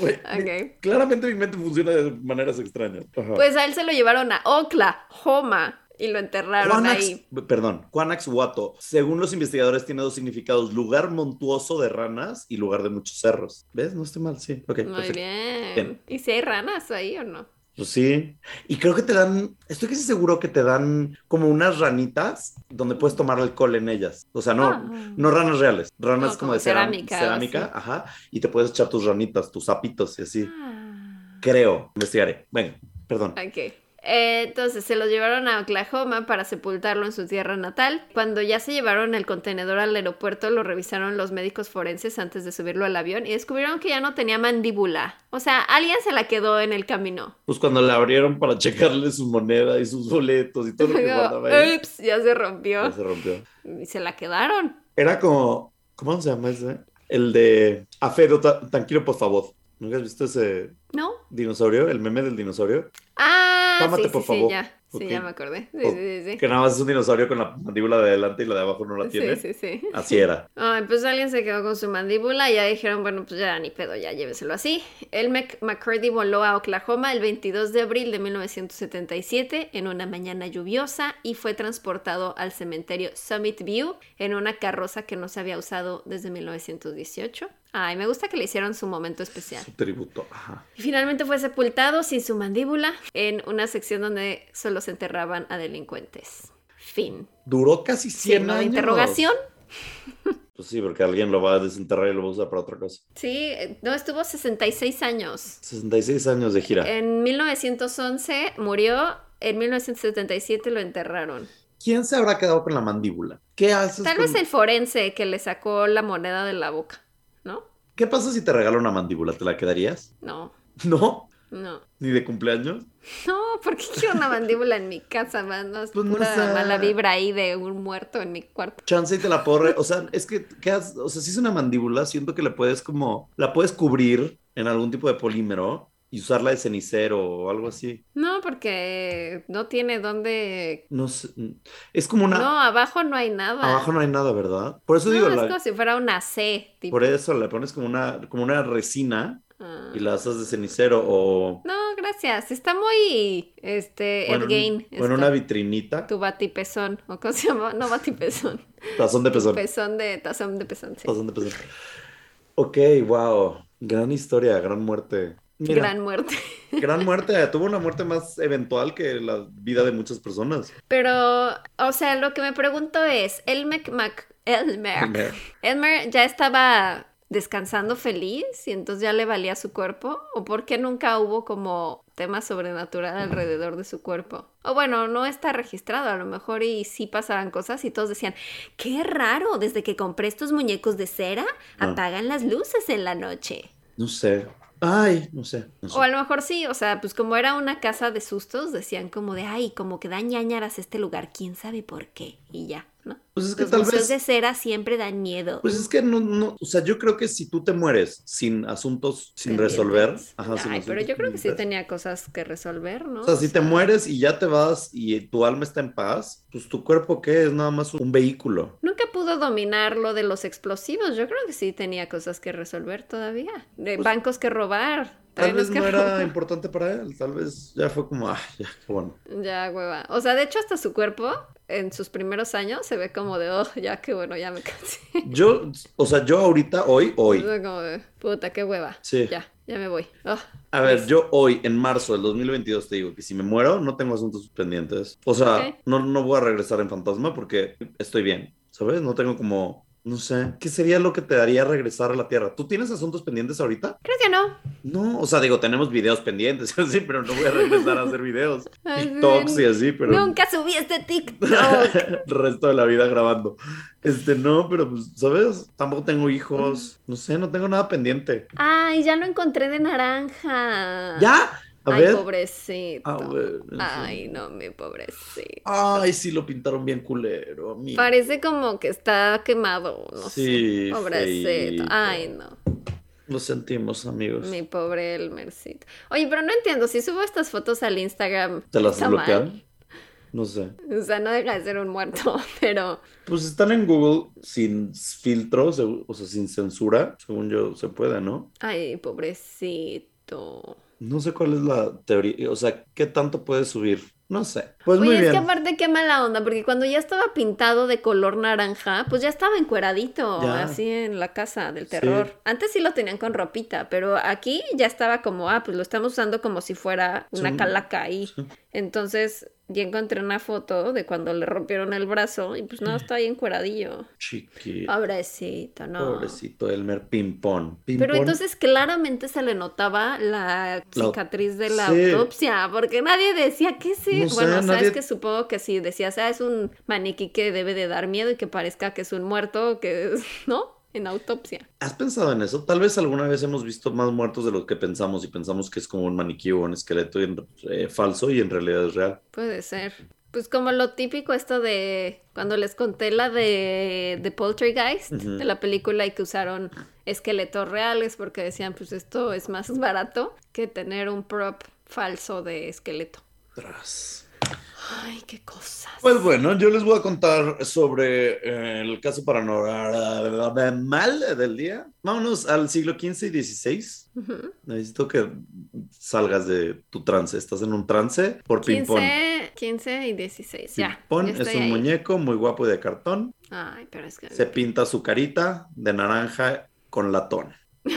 Speaker 2: Güey,
Speaker 3: Ok.
Speaker 2: Claramente mi mente funciona de maneras extrañas. Ajá.
Speaker 3: Pues a él se lo llevaron a Oklahoma y lo enterraron
Speaker 2: Quanax-
Speaker 3: ahí.
Speaker 2: perdón, Quanaxuato, según los investigadores, tiene dos significados: lugar montuoso de ranas y lugar de muchos cerros. ¿Ves? No estoy mal, sí. Ok,
Speaker 3: Muy bien.
Speaker 2: Bien.
Speaker 3: ¿Y si hay ranas ahí o no?
Speaker 2: Pues sí. Y creo que te dan, estoy casi seguro que te dan como unas ranitas donde puedes tomar alcohol en ellas. O sea, no,
Speaker 3: Ah.
Speaker 2: no ranas reales, ranas
Speaker 3: No,
Speaker 2: como,
Speaker 3: como
Speaker 2: de
Speaker 3: cerámica
Speaker 2: cerámica,
Speaker 3: así.
Speaker 2: ajá, y te puedes echar tus ranitas, tus sapitos y así.
Speaker 3: Ah.
Speaker 2: Creo, investigaré. Venga, perdón.
Speaker 3: Ok. Eh, entonces se lo llevaron a Oklahoma para sepultarlo en su tierra natal. Cuando ya se llevaron el contenedor al aeropuerto, lo revisaron los médicos forenses antes de subirlo al avión y descubrieron que ya no tenía mandíbula. O sea, alguien se la quedó en el camino.
Speaker 2: Pues cuando le abrieron para checarle su moneda y sus boletos y todo lo que guardaba ahí,
Speaker 3: Ups, ya se rompió.
Speaker 2: ya se rompió.
Speaker 3: Y se la quedaron.
Speaker 2: Era como, ¿cómo se llama ese? El de Afedo, ta- tranquilo, por favor. ¿Nunca has visto ese
Speaker 3: ¿No?
Speaker 2: dinosaurio? El meme del dinosaurio.
Speaker 3: Ah,
Speaker 2: Cálmate,
Speaker 3: sí,
Speaker 2: por
Speaker 3: sí,
Speaker 2: favor.
Speaker 3: sí, ya. Sí,
Speaker 2: Ok.
Speaker 3: ya me acordé. Sí,
Speaker 2: O-
Speaker 3: sí, sí, sí.
Speaker 2: Que nada más es un dinosaurio con la mandíbula de adelante y la de abajo no la tiene.
Speaker 3: Sí, sí, sí.
Speaker 2: Así era. [LAUGHS]
Speaker 3: Ay, pues alguien se quedó con su mandíbula y ya dijeron, bueno, pues ya ni pedo, ya lléveselo así. El Mac McCurdy voló a Oklahoma el 22 de abril de 1977 en una mañana lluviosa y fue transportado al cementerio Summit View en una carroza que no se había usado desde 1918. Ay, me gusta que le hicieron su momento especial.
Speaker 2: Su tributo. Ajá.
Speaker 3: Y finalmente fue sepultado sin su mandíbula en una sección donde solo se enterraban a delincuentes. Fin.
Speaker 2: Duró casi 100
Speaker 3: Signo de
Speaker 2: años.
Speaker 3: interrogación. [LAUGHS]
Speaker 2: Pues sí, porque alguien lo va a desenterrar y lo va a usar para otra cosa.
Speaker 3: Sí, eh, no, estuvo 66 años.
Speaker 2: 66 años de gira.
Speaker 3: En 1911 murió, en 1977 lo enterraron.
Speaker 2: ¿Quién se habrá quedado con la mandíbula? ¿Qué haces
Speaker 3: Tal
Speaker 2: con-
Speaker 3: vez el forense que le sacó la moneda de la boca, ¿no?
Speaker 2: ¿Qué pasa si te regalo una mandíbula? ¿Te la quedarías?
Speaker 3: No,
Speaker 2: ¿No?
Speaker 3: no.
Speaker 2: ¿Ni de cumpleaños?
Speaker 3: No, ¿por qué quiero una mandíbula en mi casa, man? No, es
Speaker 2: Pues no
Speaker 3: pura
Speaker 2: sé.
Speaker 3: mala vibra ahí de un muerto en mi cuarto.
Speaker 2: Chance y te la puedo... re- O sea, es que, ¿qué haces? O sea, si es una mandíbula, siento que le puedes como... La puedes cubrir en algún tipo de polímero y usarla de cenicero o algo así.
Speaker 3: No, porque no tiene dónde...
Speaker 2: No sé. Es como una...
Speaker 3: No, abajo no hay nada.
Speaker 2: Abajo no hay nada, ¿verdad? Por eso
Speaker 3: No,
Speaker 2: digo,
Speaker 3: es
Speaker 2: la-
Speaker 3: como si fuera una C, tipo.
Speaker 2: por eso le pones como una, como una resina
Speaker 3: Ah.
Speaker 2: y la haces de cenicero o...
Speaker 3: No, gracias. Está muy, este,
Speaker 2: o en
Speaker 3: Ed
Speaker 2: un-
Speaker 3: Gain.
Speaker 2: o en una vitrinita.
Speaker 3: Tu batipezón. ¿O cómo se llama? No batipezón. [LAUGHS]
Speaker 2: Tazón de pezón.
Speaker 3: Pezón de, tazón de pezón, sí.
Speaker 2: Tazón de pezón. Ok, wow. Gran historia, gran muerte. Mira,
Speaker 3: Gran muerte. [LAUGHS]
Speaker 2: gran muerte. Tuvo una muerte más eventual que la vida de muchas personas.
Speaker 3: Pero, o sea, lo que me pregunto es, Elmer Mac... Elmer.
Speaker 2: Elmer.
Speaker 3: Elmer ya estaba descansando feliz y entonces ya le valía su cuerpo? ¿O por qué nunca hubo como tema sobrenatural alrededor de su cuerpo? O bueno, no está registrado, a lo mejor y sí pasaban cosas y todos decían, qué raro, desde que compré estos muñecos de cera,
Speaker 2: Ah.
Speaker 3: apagan las luces en la noche.
Speaker 2: No sé. Ay, no sé. no sé.
Speaker 3: O a lo mejor sí, o sea, pues como era una casa de sustos, decían como de, ay, como que dan ñañaras este lugar, quién sabe por qué, y ya, ¿no?
Speaker 2: Pues es que
Speaker 3: Los
Speaker 2: tal
Speaker 3: museos
Speaker 2: vez.
Speaker 3: de cera siempre dan miedo.
Speaker 2: Pues es que no, no, o sea, yo creo que si tú te mueres sin asuntos, sin resolver, ajá, sin
Speaker 3: Ay, pero
Speaker 2: asuntos
Speaker 3: yo creo que sí tenía cosas que resolver, ¿no?
Speaker 2: O sea, si te mueres y ya te vas y tu alma está en paz, pues tu cuerpo, ¿qué? Es nada más un vehículo.
Speaker 3: Nunca pudo dominar lo de los explosivos. Yo creo que sí tenía cosas que resolver todavía. De
Speaker 2: Pues,
Speaker 3: bancos que robar.
Speaker 2: Tal vez no era importante para él, tal vez ya fue como, ah, ya, bueno.
Speaker 3: Ya, hueva. O sea, de hecho, hasta su cuerpo, en sus primeros años, se ve como de, oh, ya, qué bueno, ya me cansé. [LAUGHS]
Speaker 2: Yo, o sea, yo ahorita, hoy, hoy,
Speaker 3: como de, puta, qué hueva.
Speaker 2: Sí.
Speaker 3: Ya, ya me voy. Oh,
Speaker 2: a ver, yo hoy, en marzo del 2022, te digo que si me muero, no tengo asuntos pendientes. O sea, no, no voy a regresar en fantasma porque estoy bien, ¿sabes? No tengo como No sé, ¿qué sería lo que te daría regresar a la Tierra? ¿Tú tienes asuntos pendientes ahorita?
Speaker 3: Creo que no.
Speaker 2: No, o sea, digo, tenemos videos pendientes, [LAUGHS] así, pero no voy a regresar a hacer videos. [LAUGHS] TikToks y así, pero
Speaker 3: Nunca subí este TikTok. [LAUGHS]
Speaker 2: resto de la vida grabando. Este, no, pero pues, ¿sabes? Tampoco tengo hijos. No sé, no tengo nada pendiente.
Speaker 3: Ay, ya lo encontré de naranja.
Speaker 2: ¿Ya? A
Speaker 3: Ay,
Speaker 2: ver.
Speaker 3: pobrecito.
Speaker 2: A ver, en
Speaker 3: Ay, no, mi pobrecito.
Speaker 2: Ay, sí, lo pintaron bien culero. A mí.
Speaker 3: Parece como que está quemado, no
Speaker 2: Sí,
Speaker 3: sé. Pobrecito. Ay, no.
Speaker 2: Lo sentimos, amigos.
Speaker 3: Mi pobre Elmercito. Oye, pero no entiendo, si subo estas fotos al Instagram,
Speaker 2: ¿Te las bloquean? No sé.
Speaker 3: O sea, no deja de ser un muerto, [LAUGHS] pero
Speaker 2: Pues están en Google sin filtro, segu- o sea, sin censura. Según yo, se puede, ¿no?
Speaker 3: ay, pobrecito.
Speaker 2: No sé cuál es la teoría. O sea, ¿qué tanto puedes subir? No sé. Pues
Speaker 3: Oye,
Speaker 2: muy
Speaker 3: es
Speaker 2: bien.
Speaker 3: que aparte qué mala onda, porque cuando ya estaba pintado de color naranja, pues ya estaba encueradito,
Speaker 2: Ya.
Speaker 3: así en la casa del
Speaker 2: Sí.
Speaker 3: terror. Antes sí lo tenían con ropita, pero aquí ya estaba como, ah, pues lo estamos usando como si fuera una
Speaker 2: Sí.
Speaker 3: calaca ahí.
Speaker 2: Sí.
Speaker 3: Entonces ya encontré una foto de cuando le rompieron el brazo y pues no, está ahí encueradillo.
Speaker 2: Chiqui.
Speaker 3: Pobrecito, no.
Speaker 2: Pobrecito Elmer Pimpón.
Speaker 3: Pero entonces claramente se le notaba la cicatriz de la
Speaker 2: Sí.
Speaker 3: autopsia, porque nadie decía que sí.
Speaker 2: No sé,
Speaker 3: bueno, sabes
Speaker 2: nadie-
Speaker 3: que supongo que si decías, ah, es un maniquí que debe de dar miedo y que parezca que es un muerto, que es, [LAUGHS] ¿no? En autopsia.
Speaker 2: ¿Has pensado en eso? Tal vez alguna vez hemos visto más muertos de lo que pensamos y pensamos que es como un maniquí o un esqueleto y en- eh, falso y en realidad es real.
Speaker 3: Puede ser. Pues como lo típico esto de cuando les conté la de, de Poltergeist, de la película y que usaron esqueletos reales porque decían, pues esto es más barato que tener un prop falso de esqueleto.
Speaker 2: Tras.
Speaker 3: Ay, qué cosas.
Speaker 2: Pues bueno, yo les voy a contar sobre eh, el caso paranormal del día. Vámonos al siglo XV y XVI. Necesito que salgas de tu trance. Estás en un trance por ping-pong.
Speaker 3: 15, 15 y 16, ya.
Speaker 2: Ping-pong es un
Speaker 3: ahí.
Speaker 2: muñeco muy guapo y de cartón.
Speaker 3: Ay, pero es que...
Speaker 2: Se pinta su carita de naranja con latón. [LAUGHS]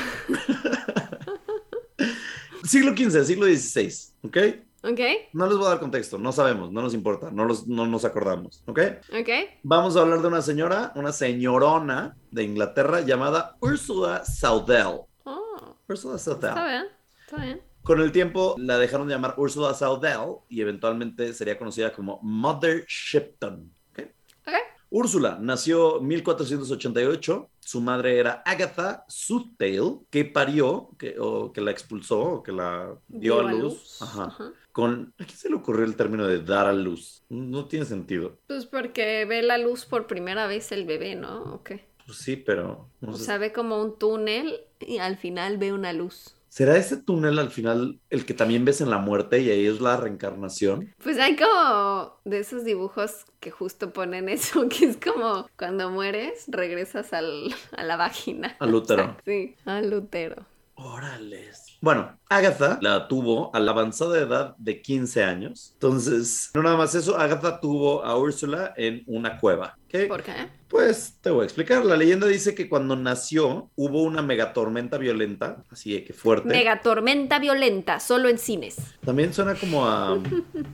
Speaker 2: [LAUGHS] siglo XV, siglo XVI, ¿ok?
Speaker 3: Ok,
Speaker 2: No les voy a dar contexto, no sabemos, no nos importa, no, los- no nos acordamos, ¿ok?
Speaker 3: ok.
Speaker 2: Vamos a hablar de una señora, una señorona de Inglaterra llamada Ursula Saudell.
Speaker 3: Oh,
Speaker 2: Ursula
Speaker 3: está
Speaker 2: Saudell.
Speaker 3: bien, está bien.
Speaker 2: Con el tiempo la dejaron de llamar Ursula Saudell y eventualmente sería conocida como Mother Shipton. ¿ok?
Speaker 3: Ok.
Speaker 2: Úrsula nació 1488. Su madre era Agatha Southdale, que parió, que, o que la expulsó, o que la dio, a luz. Ajá.
Speaker 3: Ajá.
Speaker 2: Con, ¿A quién se le ocurrió el término de dar a luz? No tiene sentido.
Speaker 3: Pues porque ve la luz por primera vez el bebé, ¿no? Ok.
Speaker 2: Pues sí, pero... no
Speaker 3: O
Speaker 2: sé.
Speaker 3: sea, ve como un túnel y al final ve una luz.
Speaker 2: ¿Será ese túnel al final el que también ves en la muerte y ahí es la reencarnación?
Speaker 3: Pues hay como de esos dibujos que justo ponen [LAUGHS] eso, que es como cuando mueres, regresas al, a la vagina.
Speaker 2: Al útero.
Speaker 3: O [LAUGHS] sí, al útero.
Speaker 2: Órales. Bueno, Agatha la tuvo a la avanzada edad de 15 años. Entonces, no nada más eso, Agatha tuvo a Úrsula en una cueva.
Speaker 3: ¿Por qué?
Speaker 2: Pues te voy a explicar. La leyenda dice que cuando nació hubo una megatormenta violenta, así de que fuerte.
Speaker 3: Megatormenta violenta, solo en cines.
Speaker 2: También suena como a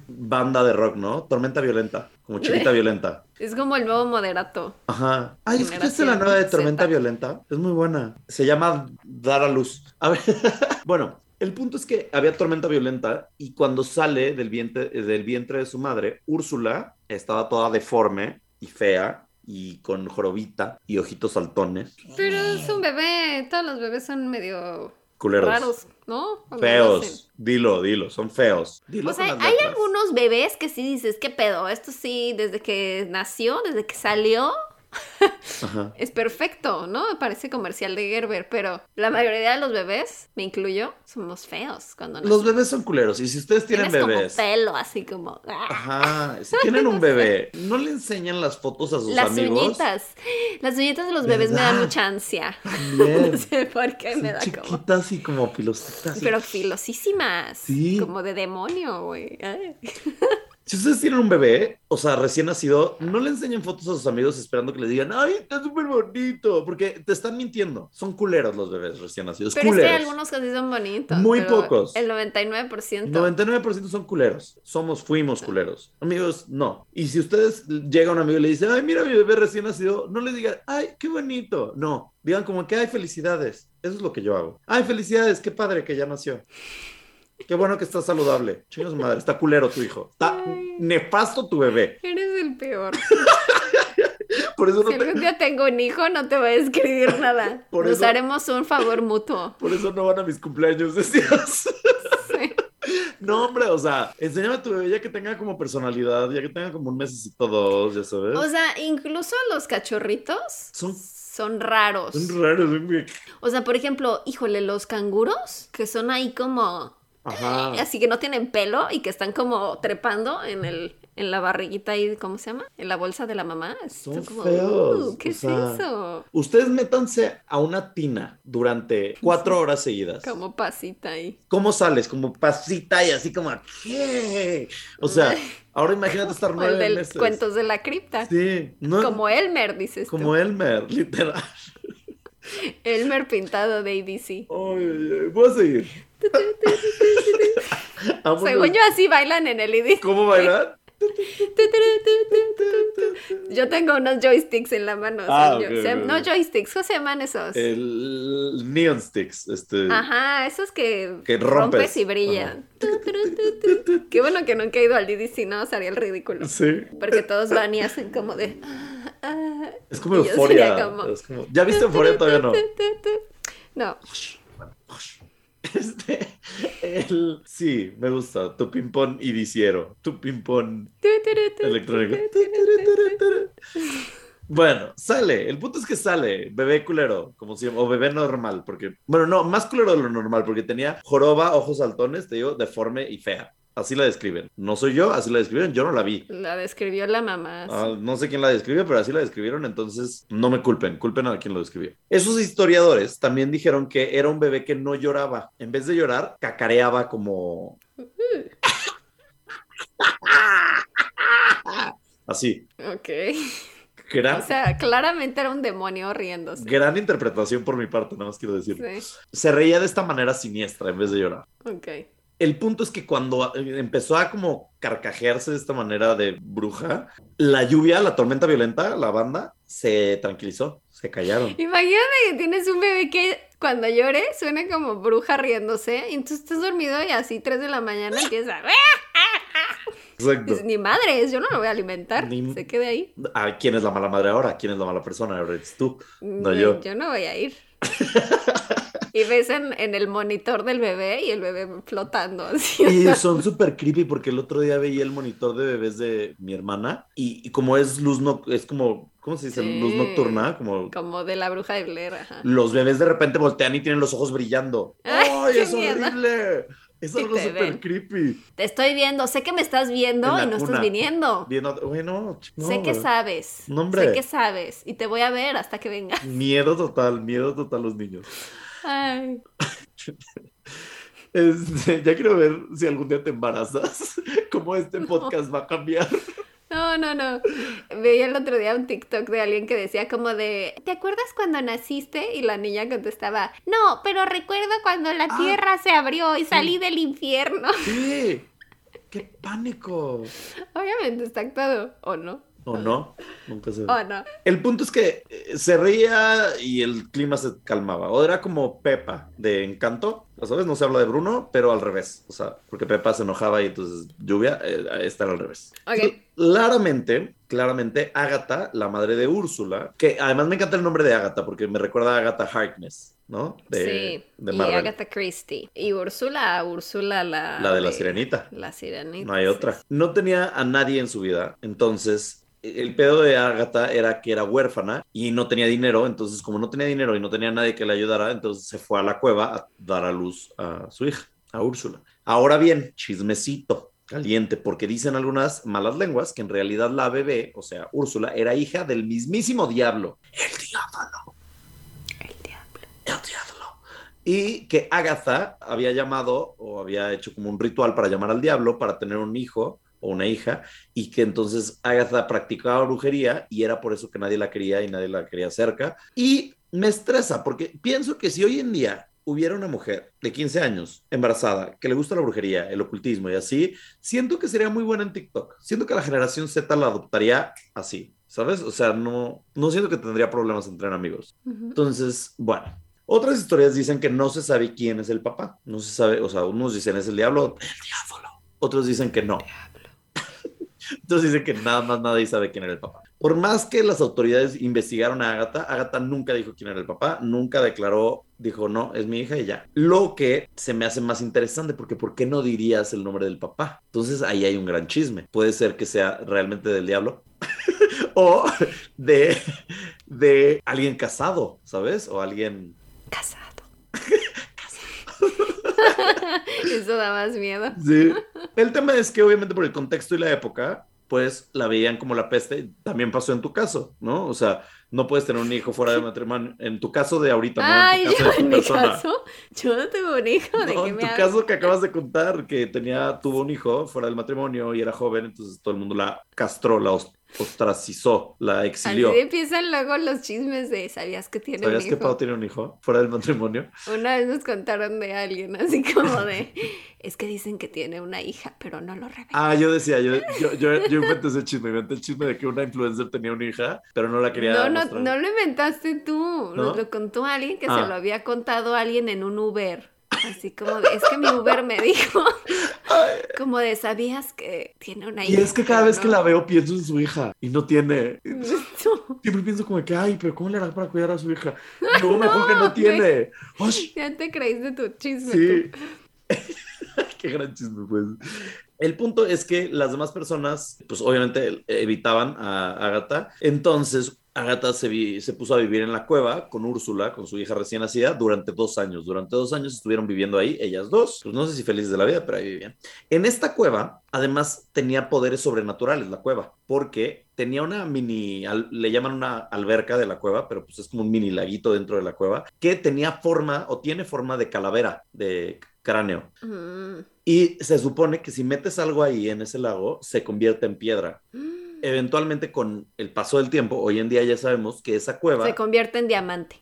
Speaker 2: banda de rock, ¿no? Tormenta violenta, como chiquita [LAUGHS] violenta.
Speaker 3: Es como el nuevo moderato.
Speaker 2: Ajá. Ay, ¿escuchaste la nueva de
Speaker 3: Z.
Speaker 2: Tormenta Violenta? Es muy buena. Se llama Dar a Luz. A ver, [LAUGHS] bueno, el punto es que había tormenta violenta y cuando sale del vientre, del vientre de su madre, Úrsula estaba toda deforme y fea y con jorobita y ojitos saltones.
Speaker 3: Pero es un bebé, todos los bebés son medio
Speaker 2: Culeros.
Speaker 3: raros, ¿no? Cuando.
Speaker 2: Feos. Dilo, dilo, son feos. Dilo
Speaker 3: O sea, hay
Speaker 2: letras.
Speaker 3: algunos bebés que sí dices, ¿qué pedo? Esto sí, desde que nació, desde que salió,
Speaker 2: Ajá. [LAUGHS]
Speaker 3: es perfecto, ¿no? Me parece comercial de Gerber, pero la mayoría de los bebés, me incluyo, somos feos cuando
Speaker 2: Los bebés son culeros y si ustedes tienen
Speaker 3: Tienes
Speaker 2: bebés...
Speaker 3: como pelo, así como... ¡ah!
Speaker 2: Ajá, si tienen un [LAUGHS] bebé, no le enseñan las fotos a sus
Speaker 3: Las
Speaker 2: amigos.
Speaker 3: uñitas. Las uñitas de los bebés me dan mucha ansia. [LAUGHS] No sé por qué
Speaker 2: Son
Speaker 3: me da como...
Speaker 2: chiquitas y como filositas.
Speaker 3: Pero filosísimas.
Speaker 2: Sí.
Speaker 3: Como de demonio, güey.
Speaker 2: Si ustedes tienen un bebé, o sea, recién nacido, no le enseñen fotos a sus amigos esperando que les digan, ay, está súper bonito, porque te están mintiendo. Son culeros los bebés recién nacidos.
Speaker 3: Pero
Speaker 2: culeros.
Speaker 3: es que algunos casi son bonitos.
Speaker 2: Muy pocos.
Speaker 3: El 99%.
Speaker 2: 99% son culeros. Somos, fuimos culeros. Amigos, no. Y si ustedes llega un amigo y le dice, ay, mira mi bebé recién nacido, no le digan, ay, qué bonito. No. Digan como que hay felicidades. Eso es lo que yo hago. Ay, felicidades, qué padre que ya nació. Qué bueno que está saludable. Chingos madre, está culero tu hijo. Está
Speaker 3: Ay.
Speaker 2: nefasto tu bebé.
Speaker 3: Eres el peor. [LAUGHS]
Speaker 2: Por eso no
Speaker 3: Si algún
Speaker 2: te-
Speaker 3: día tengo un hijo, no te voy a escribir nada. [LAUGHS]
Speaker 2: Por
Speaker 3: Nos
Speaker 2: eso-
Speaker 3: haremos un favor mutuo.
Speaker 2: por eso no van a mis cumpleaños, [LAUGHS] decías.
Speaker 3: Sí.
Speaker 2: No, hombre, o sea, enséñame a tu bebé ya que tenga como personalidad, ya que tenga como un mesecito dos, ya sabes.
Speaker 3: O sea, incluso los cachorritos
Speaker 2: Son-
Speaker 3: son, raros.
Speaker 2: Son raros, son
Speaker 3: O sea, por ejemplo, híjole, los canguros, que son ahí como
Speaker 2: Ajá.
Speaker 3: así que no tienen pelo y que están como trepando en el en la barriguita ahí, ¿cómo se llama? En la bolsa de la mamá.
Speaker 2: Son
Speaker 3: Son como,
Speaker 2: feos,
Speaker 3: "Uh, ¿Qué
Speaker 2: o
Speaker 3: es
Speaker 2: sea,
Speaker 3: eso?
Speaker 2: Ustedes métanse a una tina durante cuatro horas seguidas.
Speaker 3: Como pasita ahí.
Speaker 2: ¿Cómo sales? Como pasita y así como, ¿qué? O sea, [LAUGHS] ahora imagínate estar
Speaker 3: Como el
Speaker 2: nueve
Speaker 3: del
Speaker 2: meses.
Speaker 3: cuentos de la cripta.
Speaker 2: Sí, no,
Speaker 3: Como Elmer, dices
Speaker 2: como
Speaker 3: tú.
Speaker 2: Elmer, literal. [LAUGHS]
Speaker 3: Elmer pintado de ABC.
Speaker 2: Ay, ay, ay, voy a seguir. [LAUGHS]
Speaker 3: Según yo así bailan en el IDC.
Speaker 2: ¿Cómo bailar?
Speaker 3: Yo tengo unos joysticks en la mano.
Speaker 2: Ah,
Speaker 3: No joysticks, ¿cómo se llaman esos?
Speaker 2: El Neon Sticks. Este.
Speaker 3: Ajá, esos que,
Speaker 2: Que rompes.
Speaker 3: y brillan. Qué bueno que nunca he ido al DDC, no, sería el ridículo.
Speaker 2: Sí.
Speaker 3: Porque todos van y hacen como de... ah,
Speaker 2: Es como euforia.
Speaker 3: como-
Speaker 2: es como- ¿Ya viste euforia? Todavía no.
Speaker 3: No, [LAUGHS]
Speaker 2: Este, el, sí, me gusta. Tu ping-pong idiciero. Tu ping-pong electrónico. Bueno, sale. El punto es que sale. Bebé culero, como si, o bebé normal, porque, bueno, no, más culero de lo normal, porque tenía joroba, ojos saltones, te digo, deforme y fea. Así la describen. No soy yo, así la describen. Yo no la vi.
Speaker 3: La describió la mamá. sí.
Speaker 2: Ah, no sé quién la describió, pero así la describieron, entonces no me culpen, culpen a quien lo describió. Esos historiadores también dijeron que era un bebé que no lloraba. En vez de llorar, cacareaba como... Así.
Speaker 3: Ok.
Speaker 2: Gran,
Speaker 3: O sea, claramente era un demonio riéndose.
Speaker 2: gran interpretación por mi parte, nada más quiero decir.
Speaker 3: Sí,
Speaker 2: Se reía de esta manera siniestra en vez de llorar.
Speaker 3: ok.
Speaker 2: El punto es que cuando eh, empezó a como carcajearse de esta manera de bruja, la lluvia, la tormenta violenta, la banda, se tranquilizó, se callaron.
Speaker 3: Imagínate que tienes un bebé que cuando llore suena como bruja riéndose y tú estás dormido y así 3 de la mañana empieza
Speaker 2: Exacto.
Speaker 3: Dices, ni madres, yo no lo voy a alimentar.
Speaker 2: Ni-
Speaker 3: Se quede ahí.
Speaker 2: Ah, ¿Quién es la mala madre ahora? ¿Quién es la mala persona? Ahora eres tú. No, yo.
Speaker 3: Yo no voy a ir. [LAUGHS] y ves en, en el monitor del bebé y el bebé flotando. Así.
Speaker 2: Y son súper creepy porque el otro día veía el monitor de bebés de mi hermana y, y como es luz no es como ¿cómo se dice?
Speaker 3: Sí.
Speaker 2: Luz nocturna, como
Speaker 3: Como de la bruja de Blair. Ajá.
Speaker 2: los bebés de repente voltean y tienen los ojos brillando.
Speaker 3: Ay,
Speaker 2: ¡Ay, es
Speaker 3: miedo.
Speaker 2: horrible! Es algo súper creepy.
Speaker 3: Te estoy viendo, sé que me estás viendo y no
Speaker 2: cuna.
Speaker 3: estás viniendo.
Speaker 2: Viendo, bueno, no,
Speaker 3: sé que sabes.
Speaker 2: No.
Speaker 3: Sé que sabes. Y te voy a ver hasta que vengas.
Speaker 2: Miedo total, miedo total los niños.
Speaker 3: Ay. [LAUGHS]
Speaker 2: Este, ya quiero ver si algún día te embarazas, [LAUGHS] cómo este podcast va a cambiar.
Speaker 3: No, no, no. Veía el otro día un TikTok de alguien que decía como de, ¿te acuerdas cuando naciste? Y la niña contestaba, no, pero recuerdo cuando la
Speaker 2: Ah.
Speaker 3: tierra se abrió y salí del infierno.
Speaker 2: Sí, qué pánico.
Speaker 3: Obviamente está actuado, ¿o no?
Speaker 2: ¿O no? Nunca se
Speaker 3: ¿O no?
Speaker 2: El punto es que eh, se reía y el clima se calmaba. O era como Pepa de Encanto, ¿ya ¿sabes? No se habla de Bruno, pero al revés. O sea, porque Pepa se enojaba y entonces lluvia, eh, esta era al revés. Claramente, claramente, Agatha, la madre de Úrsula, que además me encanta el nombre de Agatha porque me recuerda a Agatha Harkness, ¿no? De,
Speaker 3: sí,
Speaker 2: de
Speaker 3: y
Speaker 2: Marvel.
Speaker 3: Agatha Christie. Y Úrsula, Úrsula la...
Speaker 2: La de la sirenita.
Speaker 3: La sirenita.
Speaker 2: No hay
Speaker 3: sí.
Speaker 2: otra. No tenía a nadie en su vida. Entonces, el pedo de Agatha era que era huérfana y no tenía dinero. Entonces, como no tenía dinero y no tenía nadie que le ayudara, entonces se fue a la cueva a dar a luz a su hija, a Úrsula. Ahora bien, chismecito caliente, porque dicen algunas malas lenguas que en realidad la bebé, o sea, Úrsula, era hija del mismísimo diablo. El diablo.
Speaker 3: El diablo.
Speaker 2: El diablo. Y que Agatha había llamado o había hecho como un ritual para llamar al diablo para tener un hijo o una hija, y que entonces Agatha practicaba brujería y era por eso que nadie la quería y nadie la quería cerca. Y me estresa porque pienso que si hoy en día hubiera una mujer de 15 años embarazada que le gusta la brujería, el ocultismo y así, siento que sería muy buena en TikTok. Siento que la generación Z la adoptaría así, ¿sabes? O sea, no, no siento que tendría problemas entre amigos. Entonces, bueno. Otras historias dicen que no se sabe quién es el papá. No se sabe, o sea, unos dicen es el diablo, el diablo. Otros dicen que no. Entonces dicen que nada más nadie sabe quién era el papá. Por más que las autoridades investigaron a Agatha, Agatha nunca dijo quién era el papá, nunca declaró, dijo, no, es mi hija y ya. Lo que se me hace más interesante, porque ¿por qué no dirías el nombre del papá? Entonces ahí hay un gran chisme. Puede ser que sea realmente del diablo [LAUGHS] o de, de alguien casado, ¿sabes? O alguien...
Speaker 3: Casado. [LAUGHS] Eso da más miedo.
Speaker 2: Sí. El tema es que obviamente por el contexto y la época, pues la veían como la peste. También pasó en tu caso, ¿no? O sea, no puedes tener un hijo fuera de matrimonio. En tu caso de ahorita, ¿no?
Speaker 3: Ay, yo en mi caso, yo no tengo un hijo. ¿De
Speaker 2: no,
Speaker 3: qué
Speaker 2: en
Speaker 3: me
Speaker 2: tu
Speaker 3: hablas?
Speaker 2: caso que acabas de contar, que tenía, tuvo un hijo fuera del matrimonio y era joven, entonces todo el mundo la castró, la ostracizó, la exilió.
Speaker 3: Así empiezan luego los chismes de ¿sabías que tiene
Speaker 2: ¿Sabías
Speaker 3: un
Speaker 2: que
Speaker 3: hijo?
Speaker 2: Pau tiene un hijo fuera del matrimonio?
Speaker 3: Una vez nos contaron de alguien así como de [LAUGHS] es que dicen que tiene una hija, pero no lo revela.
Speaker 2: Ah, yo decía, yo, yo, yo, yo inventé ese chisme, inventé el chisme de que una influencer tenía una hija, pero no la quería
Speaker 3: no, no,
Speaker 2: mostrar.
Speaker 3: no lo inventaste tú.
Speaker 2: ¿No?
Speaker 3: Nos lo contó alguien que
Speaker 2: Ah.
Speaker 3: se lo había contado a alguien en un Uber. Así como de, es que mi Uber me dijo, [LAUGHS] como de, ¿sabías que tiene una
Speaker 2: y
Speaker 3: hija?
Speaker 2: es que cada vez que
Speaker 3: no?"
Speaker 2: la veo pienso en su hija y no tiene.
Speaker 3: No.
Speaker 2: Siempre pienso como que, ay, pero ¿cómo le hará para cuidar a su hija? No, [LAUGHS] mejor que no tiene.
Speaker 3: Ya te creíste tu chisme.
Speaker 2: Sí.
Speaker 3: tú. [LAUGHS]
Speaker 2: Qué gran chisme, pues. El punto es que las demás personas, pues obviamente evitaban a Agatha. Entonces, Agatha se, puso a vivir en la cueva con Úrsula, con su hija recién nacida, durante dos años. Durante dos años estuvieron viviendo ahí, ellas dos. Pues no sé si felices de la vida, pero ahí vivían. En esta cueva, además, tenía poderes sobrenaturales la cueva, porque tenía una mini, le llaman una alberca de la cueva, pero pues es como un mini laguito dentro de la cueva, que tenía forma o tiene forma de calavera, de cráneo.
Speaker 3: Mm.
Speaker 2: Y se supone que si metes algo ahí en ese lago, se convierte en piedra. Eventualmente, con el paso del tiempo, hoy en día ya sabemos que esa cueva
Speaker 3: Se convierte en diamante.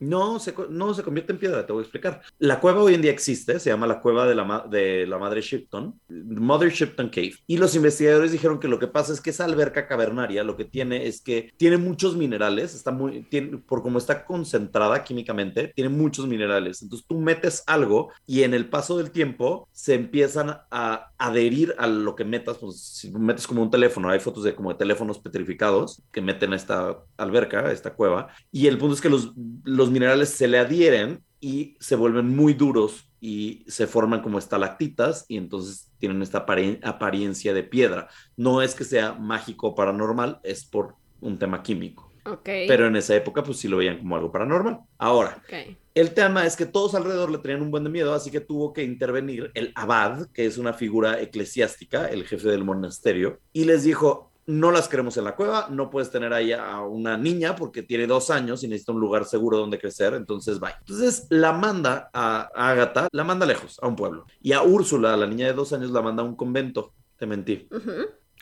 Speaker 2: No se, no se convierte en piedra, te voy a explicar. La cueva hoy en día existe, se llama la cueva de la, de la madre Shipton, Mother Shipton Cave. Y los investigadores dijeron que lo que pasa es que esa alberca cavernaria lo que tiene es que tiene muchos minerales, está muy, por como está concentrada químicamente, tiene muchos minerales. Entonces tú metes algo y en el paso del tiempo se empiezan a adherir a lo que metas. Pues si metes como un teléfono, hay fotos de como teléfonos petrificados que meten esta alberca, esta cueva. Y el punto es que los minerales se le adhieren y se vuelven muy duros y se forman como estalactitas y entonces tienen esta apariencia de piedra. No es que sea mágico o paranormal, es por un tema químico.
Speaker 3: Ok.
Speaker 2: Pero en esa época pues sí lo veían como algo paranormal. Ahora,
Speaker 3: Ok.
Speaker 2: el tema es que todos alrededor le tenían un buen de miedo, así que tuvo que intervenir el abad, que es una figura eclesiástica, el jefe del monasterio, y les dijo, no las queremos en la cueva, no puedes tener ahí a una niña porque tiene dos años y necesita un lugar seguro donde crecer, entonces bye. Entonces la manda a, a Agatha, la manda lejos, a un pueblo. Y a Úrsula, la niña de dos años, la manda a un convento. Te mentí.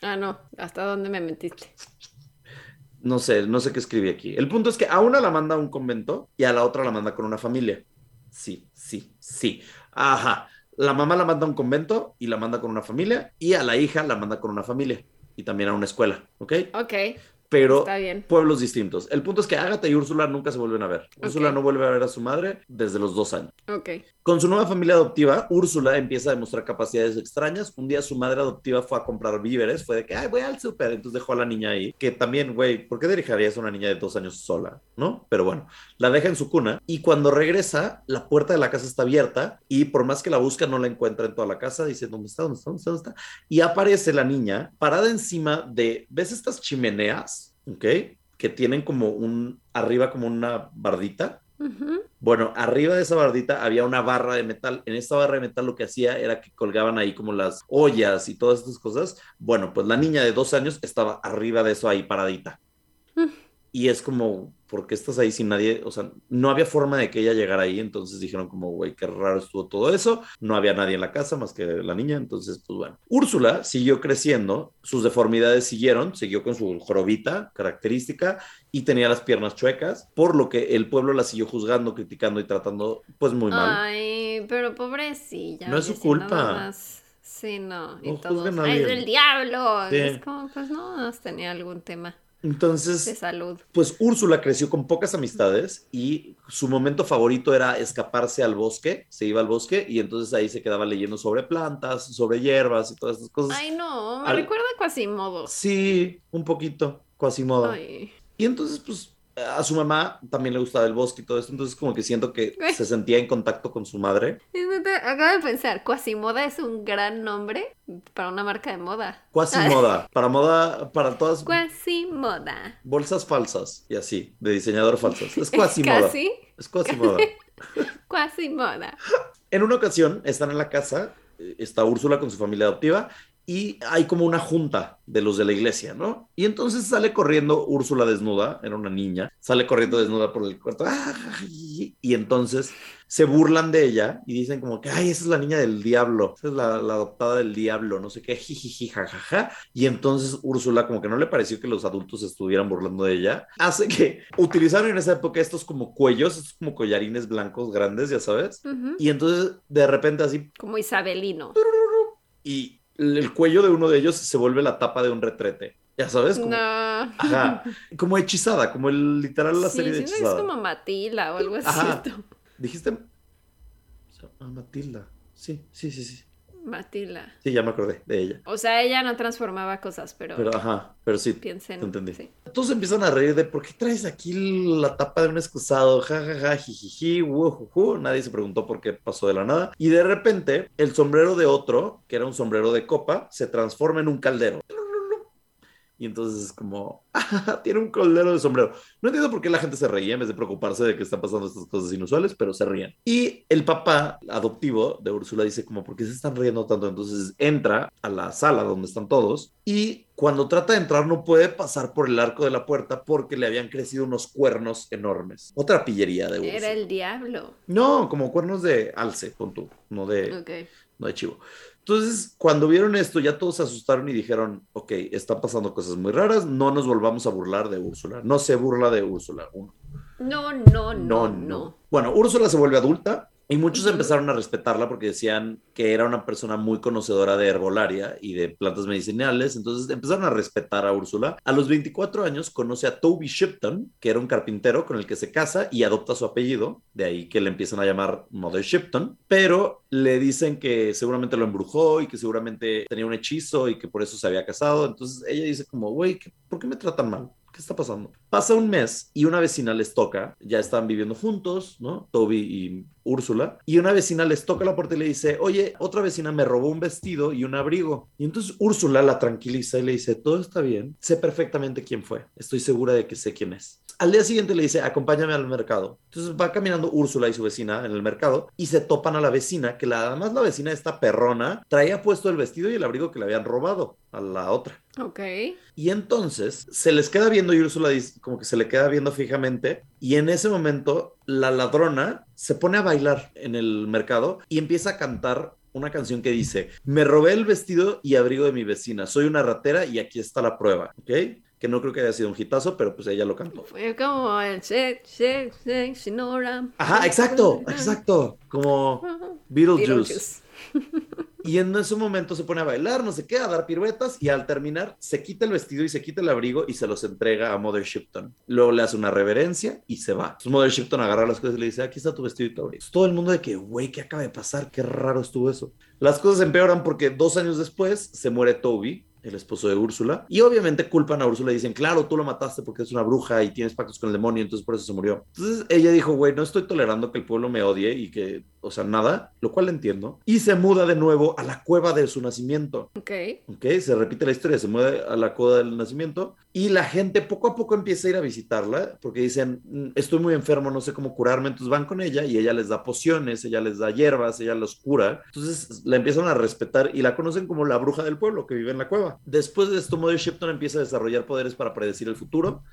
Speaker 3: Ah, no. ¿Hasta dónde me metiste?
Speaker 2: No sé, no sé qué escribí aquí. El punto es que a una la manda a un convento y a la otra la manda con una familia. Sí, sí, sí. Ajá. La mamá la manda a un convento y la manda con una familia y a la hija la manda con una familia y también a una escuela, ¿ok?
Speaker 3: Ok.
Speaker 2: Pero pueblos distintos. El punto es que Agatha y Úrsula nunca se vuelven a ver. Úrsula
Speaker 3: Ok.
Speaker 2: no vuelve a ver a su madre desde los dos años.
Speaker 3: Ok.
Speaker 2: Con su nueva familia adoptiva, Úrsula empieza a demostrar capacidades extrañas. Un día su madre adoptiva fue a comprar víveres, fue de que, ay, voy al súper, entonces dejó a la niña ahí, que también, güey, ¿por qué dejarías a una niña de dos años sola? ¿No? Pero bueno, la deja en su cuna y cuando regresa, la puerta de la casa está abierta y por más que la busca, no la encuentra en toda la casa, dice, ¿dónde está? ¿Dónde está? ¿Dónde está? ¿Dónde está? Y aparece la niña parada encima de, ¿ves estas chimeneas? ¿Ok? Que tienen como un, arriba como una bardita. Bueno, arriba de esa bardita había una barra de metal. En esta barra de metal lo que hacía era que colgaban ahí como las ollas y todas estas cosas. Bueno, pues la niña de dos años estaba arriba de eso ahí paradita. Y es como, ¿por qué estás ahí sin nadie? O sea, no había forma de que ella llegara ahí, entonces dijeron como, güey, qué raro estuvo todo eso, no había nadie en la casa más que la niña, entonces, pues bueno. Úrsula siguió creciendo, sus deformidades siguieron, siguió con su jorobita característica y tenía las piernas chuecas, por lo que el pueblo la siguió juzgando, criticando y tratando, pues muy mal.
Speaker 3: Ay, pero pobrecilla.
Speaker 2: No es su culpa.
Speaker 3: Sí, no. Y
Speaker 2: No
Speaker 3: todos,
Speaker 2: juzguen a
Speaker 3: "Ay, es
Speaker 2: alguien".
Speaker 3: del diablo.
Speaker 2: Sí.
Speaker 3: Es como, pues no tenía algún tema de
Speaker 2: Entonces,
Speaker 3: salud.
Speaker 2: pues Úrsula creció con pocas amistades y su momento favorito era escaparse al bosque, se iba al bosque y entonces ahí se quedaba leyendo sobre plantas, sobre hierbas y todas esas cosas.
Speaker 3: Ay, no, me
Speaker 2: al-
Speaker 3: recuerda a Quasimodo.
Speaker 2: Sí, un poquito, Quasimodo.
Speaker 3: Ay.
Speaker 2: Y entonces, pues, a su mamá también le gustaba el bosque y todo esto, entonces como que siento que se sentía en contacto con su madre.
Speaker 3: Acabo de pensar, Quasimoda es un gran nombre para una marca de moda.
Speaker 2: Quasimoda, [LAUGHS] para moda, para todas
Speaker 3: Quasimoda.
Speaker 2: bolsas falsas y así, de diseñador falsas. Es [LAUGHS] Quasimoda.
Speaker 3: Casi,
Speaker 2: Es Quasimoda. [LAUGHS]
Speaker 3: Quasimoda.
Speaker 2: En una ocasión están en la casa, eh, está Úrsula con su familia adoptiva y hay como una junta de los de la iglesia, ¿no? Y entonces sale corriendo Úrsula desnuda, era una niña, sale corriendo desnuda por el cuarto ¡ay! y entonces se burlan de ella y dicen como que, ay, esa es la niña del diablo, esa es la, la adoptada del diablo, no sé qué, jijiji, jajaja. Y entonces Úrsula como que no le pareció que los adultos estuvieran burlando de ella, hace que utilizaron en esa época estos como cuellos, estos como collarines blancos grandes, ya sabes. Y entonces de repente así,
Speaker 3: Como Isabelino.
Speaker 2: y el cuello de uno de ellos se vuelve la tapa de un retrete. Ya sabes, como,
Speaker 3: No.
Speaker 2: ajá, como hechizada, como el literal la
Speaker 3: Sí,
Speaker 2: serie de
Speaker 3: que es
Speaker 2: hechizada.
Speaker 3: como Matila o algo así.
Speaker 2: Ajá. Dijiste ah, Matilda. Sí, sí, sí, sí.
Speaker 3: Matila.
Speaker 2: Sí, ya me acordé de ella.
Speaker 3: O sea, ella no transformaba cosas, pero,
Speaker 2: Pero ajá, pero sí.
Speaker 3: piensen.
Speaker 2: te entendí.
Speaker 3: sí.
Speaker 2: Todos empiezan a reír de por qué traes aquí la tapa de un excusado, ja, ja, ja, jijiji, wujuju. Nadie se preguntó por qué pasó de la nada. Y de repente, el sombrero de otro, que era un sombrero de copa, se transforma en un caldero. Y entonces es como, [LAUGHS] "Ah, tiene un caldero de sombrero. No entiendo por qué la gente se reía en vez de preocuparse de que están pasando estas cosas inusuales, pero se ríen. Y el papá adoptivo de Úrsula dice como, ¿por qué se están riendo tanto? Entonces entra a la sala donde están todos y cuando trata de entrar no puede pasar por el arco de la puerta porque le habían crecido unos cuernos enormes. Otra pillería de Úrsula.
Speaker 3: Era el diablo.
Speaker 2: No, como cuernos de alce, con tú, no de, no de chivo. Entonces, cuando vieron esto, ya todos se asustaron y dijeron, ok, están pasando cosas muy raras, no nos volvamos a burlar de Úrsula. No se burla de Úrsula. Uno.
Speaker 3: No, no, no, no.
Speaker 2: Bueno, Úrsula se vuelve adulta y muchos empezaron a respetarla porque decían que era una persona muy conocedora de herbolaria y de plantas medicinales. Entonces empezaron a respetar a Úrsula. A los 24 años conoce a Toby Shipton, que era un carpintero con el que se casa y adopta su apellido. De ahí que le empiezan a llamar Mother Shipton. Pero le dicen que seguramente lo embrujó y que seguramente tenía un hechizo y que por eso se había casado. Entonces ella dice como, güey, ¿qué- ¿por qué me tratan mal? ¿Qué está pasando? Pasa un mes y una vecina les toca, ya están viviendo juntos, ¿no? Toby y Úrsula, y una vecina les toca la puerta y le dice, oye, otra vecina me robó un vestido y un abrigo. Y entonces Úrsula la tranquiliza y le dice, todo está bien, sé perfectamente quién fue, estoy segura de que sé quién es. Al día siguiente le dice, acompáñame al mercado. Entonces va caminando Úrsula y su vecina en el mercado y se topan a la vecina, que la, además la vecina, esta perrona, traía puesto el vestido y el abrigo que le habían robado a la otra.
Speaker 3: Ok.
Speaker 2: Y entonces se les queda viendo y Úrsula dice, como que se le queda viendo fijamente. Y en ese momento la ladrona se pone a bailar en el mercado y empieza a cantar una canción que dice, me robé el vestido y abrigo de mi vecina, soy una ratera y aquí está la prueba, ¿ok? Que no creo que haya sido un hitazo, pero pues ella lo cantó.
Speaker 3: Fue como el shake, shake, shake, Shinora.
Speaker 2: Ajá, exacto, exacto, como Beetlejuice.
Speaker 3: Beetlejuice. [LAUGHS]
Speaker 2: Y en ese momento se pone a bailar, no sé qué, a dar piruetas y al terminar se quita el vestido y se quita el abrigo y se los entrega a Mother Shipton. Luego le hace una reverencia y se va. Entonces Mother Shipton agarra las cosas y le dice, aquí está tu vestido y tu abrigo. Todo el mundo de que, güey, ¿qué acaba de pasar? Qué raro estuvo eso. Las cosas empeoran porque dos años después se muere Toby, el esposo de Úrsula, y obviamente culpan a Úrsula y dicen, claro, tú lo mataste porque es una bruja y tienes pactos con el demonio, entonces por eso se murió. Entonces ella dijo, güey, no estoy tolerando que el pueblo me odie y que, o sea, nada, lo cual entiendo, y se muda de nuevo a la cueva de su nacimiento.
Speaker 3: Ok.
Speaker 2: Ok, se repite la historia, se mueve a la cueva del nacimiento y la gente poco a poco empieza a ir a visitarla porque dicen, "Mm, estoy muy enfermo, no sé cómo curarme, entonces van con ella y ella les da pociones, ella les da hierbas, ella los cura. Entonces la empiezan a respetar y la conocen como la bruja del pueblo que vive en la cueva. Después de esto, Mother Shipton empieza a desarrollar poderes para predecir el futuro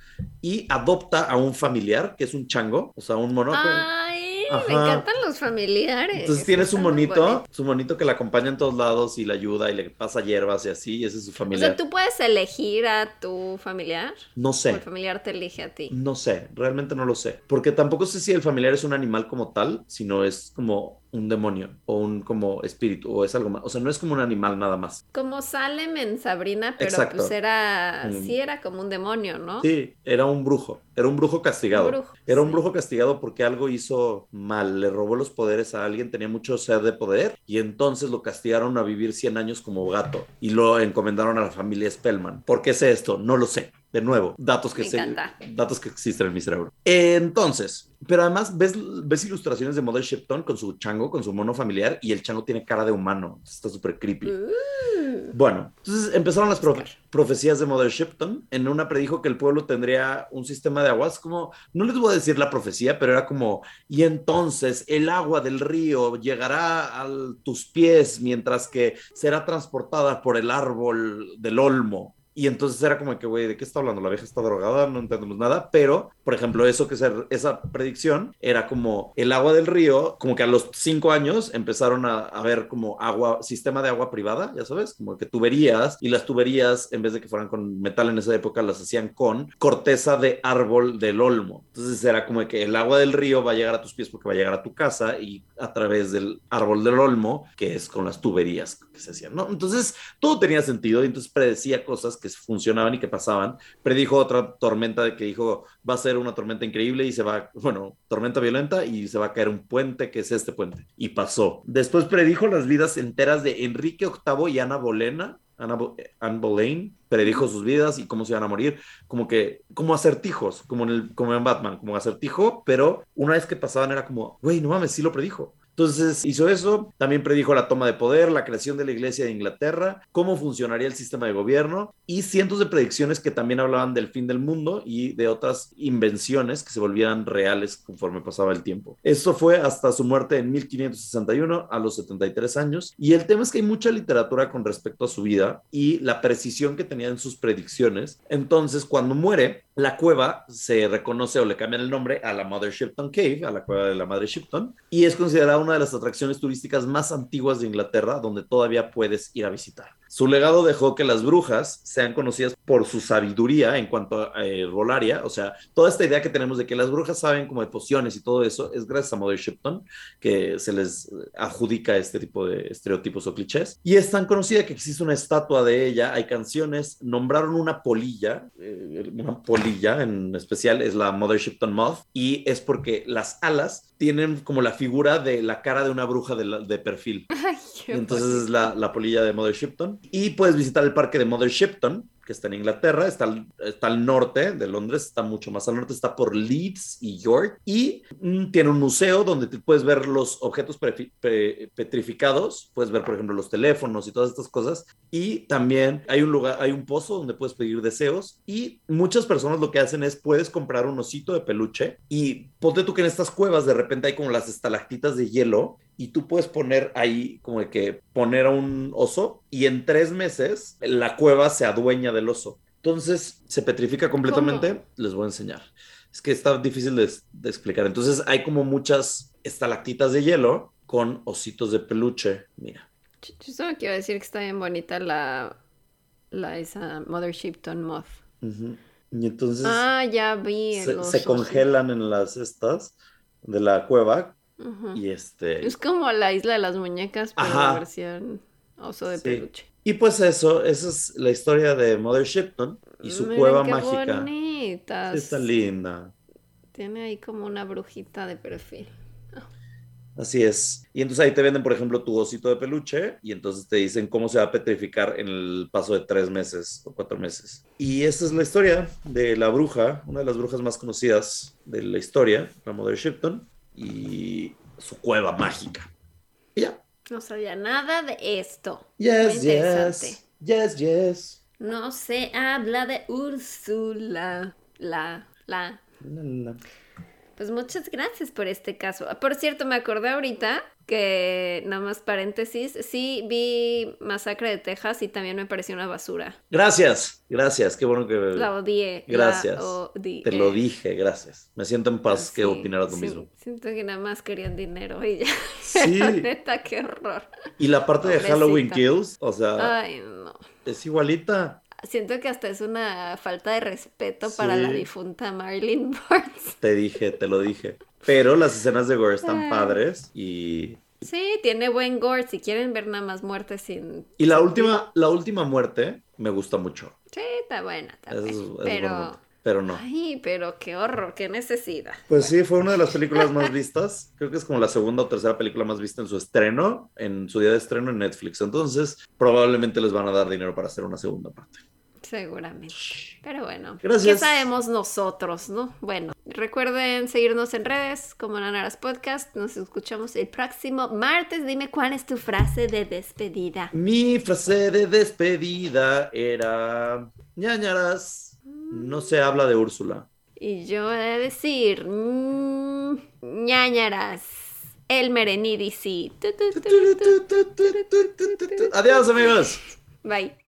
Speaker 2: y adopta a un familiar que es un chango, o sea, un mono.
Speaker 3: Ay,
Speaker 2: Ajá.
Speaker 3: me encantan los familiares.
Speaker 2: Entonces tiene su monito, su monito que la acompaña en todos lados y le ayuda y le pasa hierbas y así, y ese es su
Speaker 3: O
Speaker 2: familiar.
Speaker 3: sea, tú puedes elegir a tu familiar.
Speaker 2: No
Speaker 3: O
Speaker 2: sé.
Speaker 3: el familiar te elige a ti.
Speaker 2: No sé, realmente no lo sé. Porque tampoco sé si el familiar es un animal como tal, sino es como un demonio o un como espíritu o es algo más. O sea, no es como un animal nada más.
Speaker 3: Como Salem en Sabrina, pero
Speaker 2: Exacto.
Speaker 3: pues era.
Speaker 2: Mm.
Speaker 3: Sí, era como un demonio, ¿no?
Speaker 2: Sí, era un brujo. Era un brujo castigado.
Speaker 3: Un brujo,
Speaker 2: era un brujo castigado porque algo hizo mal. Le robó los poderes a alguien, tenía mucho sed de poder y entonces lo castigaron a vivir 100 años como gato y lo encomendaron a la familia Spellman. ¿Por qué sé esto? No lo sé. De nuevo, datos que,
Speaker 3: Me encanta.
Speaker 2: datos que existen en mi cerebro. Entonces, pero además ves, ves ilustraciones de Mother Shipton con su chango, con su mono familiar y el chango tiene cara de humano. Está súper creepy.
Speaker 3: Uh,
Speaker 2: Bueno, entonces empezaron las profe- profecías de Mother Shipton. En una predijo que el pueblo tendría un sistema de aguas, como, no les voy a decir la profecía, pero era como, y entonces el agua del río llegará a tus pies mientras que será transportada por el árbol del olmo. Y entonces era como que, güey, ¿de qué está hablando? La vieja está drogada, no entendemos nada. Pero, por ejemplo, eso que ser, esa predicción era como el agua del río, como que a los cinco años empezaron a, a ver como agua, sistema de agua privada, ya sabes, como que tuberías, y las tuberías, en vez de que fueran con metal en esa época, las hacían con corteza de árbol del olmo. Entonces era como que el agua del río va a llegar a tus pies porque va a llegar a tu casa y a través del árbol del olmo, que es con las tuberías que se hacían, ¿no? Entonces todo tenía sentido y entonces predecía cosas que funcionaban y que pasaban. Predijo otra tormenta de que dijo, va a ser una tormenta increíble y se va, bueno, tormenta violenta y se va a caer un puente, que es este puente. Y pasó. Después predijo las vidas enteras de Enrique VIII y Ana Bolena. Ana Bo- Anne Boleyn predijo sus vidas y cómo se iban a morir, como que, como acertijos, como en, como en Batman, como acertijo, pero una vez que pasaban era como, güey, no mames, sí lo predijo. Entonces hizo eso, también predijo la toma de poder, la creación de la Iglesia de Inglaterra, cómo funcionaría el sistema de gobierno y cientos de predicciones que también hablaban del fin del mundo y de otras invenciones que se volvían reales conforme pasaba el tiempo. Esto fue hasta su muerte en 1561 a los 73 años y el tema es que hay mucha literatura con respecto a su vida y la precisión que tenía en sus predicciones. Entonces, cuando muere, la cueva se reconoce o le cambian el nombre a la Mother Shipton Cave, a la cueva de la Madre Shipton, y es considerada una de las atracciones turísticas más antiguas de Inglaterra, donde todavía puedes ir a visitar. Su legado dejó que las brujas sean conocidas por su sabiduría en cuanto a eh, herbolaria, o sea, toda esta idea que tenemos de que las brujas saben como de pociones y todo eso es gracias a Mother Shipton, que se les adjudica este tipo de estereotipos o clichés. Y es tan conocida que existe una estatua de ella, hay canciones, nombraron una polilla, eh, una polilla en especial, es la Mother Shipton Moth, y es porque las alas tienen como la figura de la cara de una bruja de, la- de perfil. [LAUGHS] Entonces es la, la polilla de Mother Shipton. Y puedes visitar el parque de Mother Shipton, que está en Inglaterra, está al, está al norte de Londres, está mucho más al norte, está por Leeds y York. Y mm, tiene un museo donde puedes ver los objetos petrificados, puedes ver, por ejemplo, los teléfonos y todas estas cosas. Y también hay un lugar, hay un pozo donde puedes pedir deseos. Y muchas personas lo que hacen es puedes comprar un osito de peluche y ponte tú que en estas cuevas de repente hay como las estalactitas de hielo y tú puedes poner ahí como de que poner a un oso y en tres meses la cueva se adueña del oso. Entonces se petrifica completamente. Les voy a enseñar. Es que está difícil de, de explicar. Entonces hay como muchas estalactitas de hielo con ositos de peluche. Mira.
Speaker 3: Yo solo quiero decir que está bien bonita la, la esa Mother Shipton Moth.
Speaker 2: Y entonces
Speaker 3: Ah, ya vi.
Speaker 2: se, se congelan en las estas de la cueva Y este
Speaker 3: Es como la isla de las muñecas, pero
Speaker 2: Ajá.
Speaker 3: versión oso de
Speaker 2: Sí.
Speaker 3: peluche.
Speaker 2: y pues eso, esa es la historia de Mother Shipton y su
Speaker 3: Miren
Speaker 2: cueva
Speaker 3: qué
Speaker 2: mágica.
Speaker 3: bonitas.
Speaker 2: Sí, está linda.
Speaker 3: Tiene ahí como una brujita de perfil.
Speaker 2: Así es. Y entonces ahí te venden, por ejemplo, tu osito de peluche y entonces te dicen cómo se va a petrificar en el paso de tres meses o cuatro meses. Y esta es la historia de la bruja, una de las brujas más conocidas de la historia, la Mother Shipton. Y su cueva mágica. Y ya.
Speaker 3: No sabía nada de esto.
Speaker 2: Yes, yes. Yes, yes.
Speaker 3: No se habla de Úrsula. La, la.
Speaker 2: La, la, la.
Speaker 3: Pues muchas gracias por este caso. Ah, Por cierto, me acordé ahorita que, nada más paréntesis, sí vi Masacre de Texas y también me pareció una basura.
Speaker 2: Gracias, gracias. Qué bueno que
Speaker 3: La odié. la
Speaker 2: Gracias.
Speaker 3: odié.
Speaker 2: te lo dije, gracias. Me siento en paz que
Speaker 3: Sí,
Speaker 2: opinaras lo
Speaker 3: sí,
Speaker 2: mismo.
Speaker 3: Siento que nada más querían dinero y ya.
Speaker 2: Sí. [LAUGHS]
Speaker 3: Neta, qué horror.
Speaker 2: Y la parte de. Halloween Kills, o sea,
Speaker 3: Ay, no.
Speaker 2: es igualita.
Speaker 3: Siento que hasta es una falta de respeto para la difunta Marilyn [LAUGHS] Burns.
Speaker 2: Te dije, te lo dije. Pero las escenas de gore están
Speaker 3: Ay.
Speaker 2: padres y
Speaker 3: Sí, tiene buen gore. Si quieren ver nada más muertes sin.
Speaker 2: y la última la última muerte me gusta mucho.
Speaker 3: Sí, está buena
Speaker 2: Es,
Speaker 3: también.
Speaker 2: es
Speaker 3: pero.
Speaker 2: buena, pero no.
Speaker 3: Ay, pero qué horror, qué necesidad.
Speaker 2: Pues sí, fue una de las películas más vistas. [LAUGHS] Creo que es como la segunda o tercera película más vista en su estreno, en su día de estreno en Netflix. Entonces, probablemente les van a dar dinero para hacer una segunda parte.
Speaker 3: Seguramente. Pero bueno,
Speaker 2: Gracias.
Speaker 3: ¿qué sabemos nosotros, no? Bueno, recuerden seguirnos en redes como Nanaras Podcast. Nos escuchamos el próximo martes. Dime cuál es tu frase de despedida.
Speaker 2: Mi frase de despedida era ñañaras. No se habla de Úrsula.
Speaker 3: Y yo he de decir ñañaras. El Merenidisi.
Speaker 2: Adiós, amigos.
Speaker 3: Bye.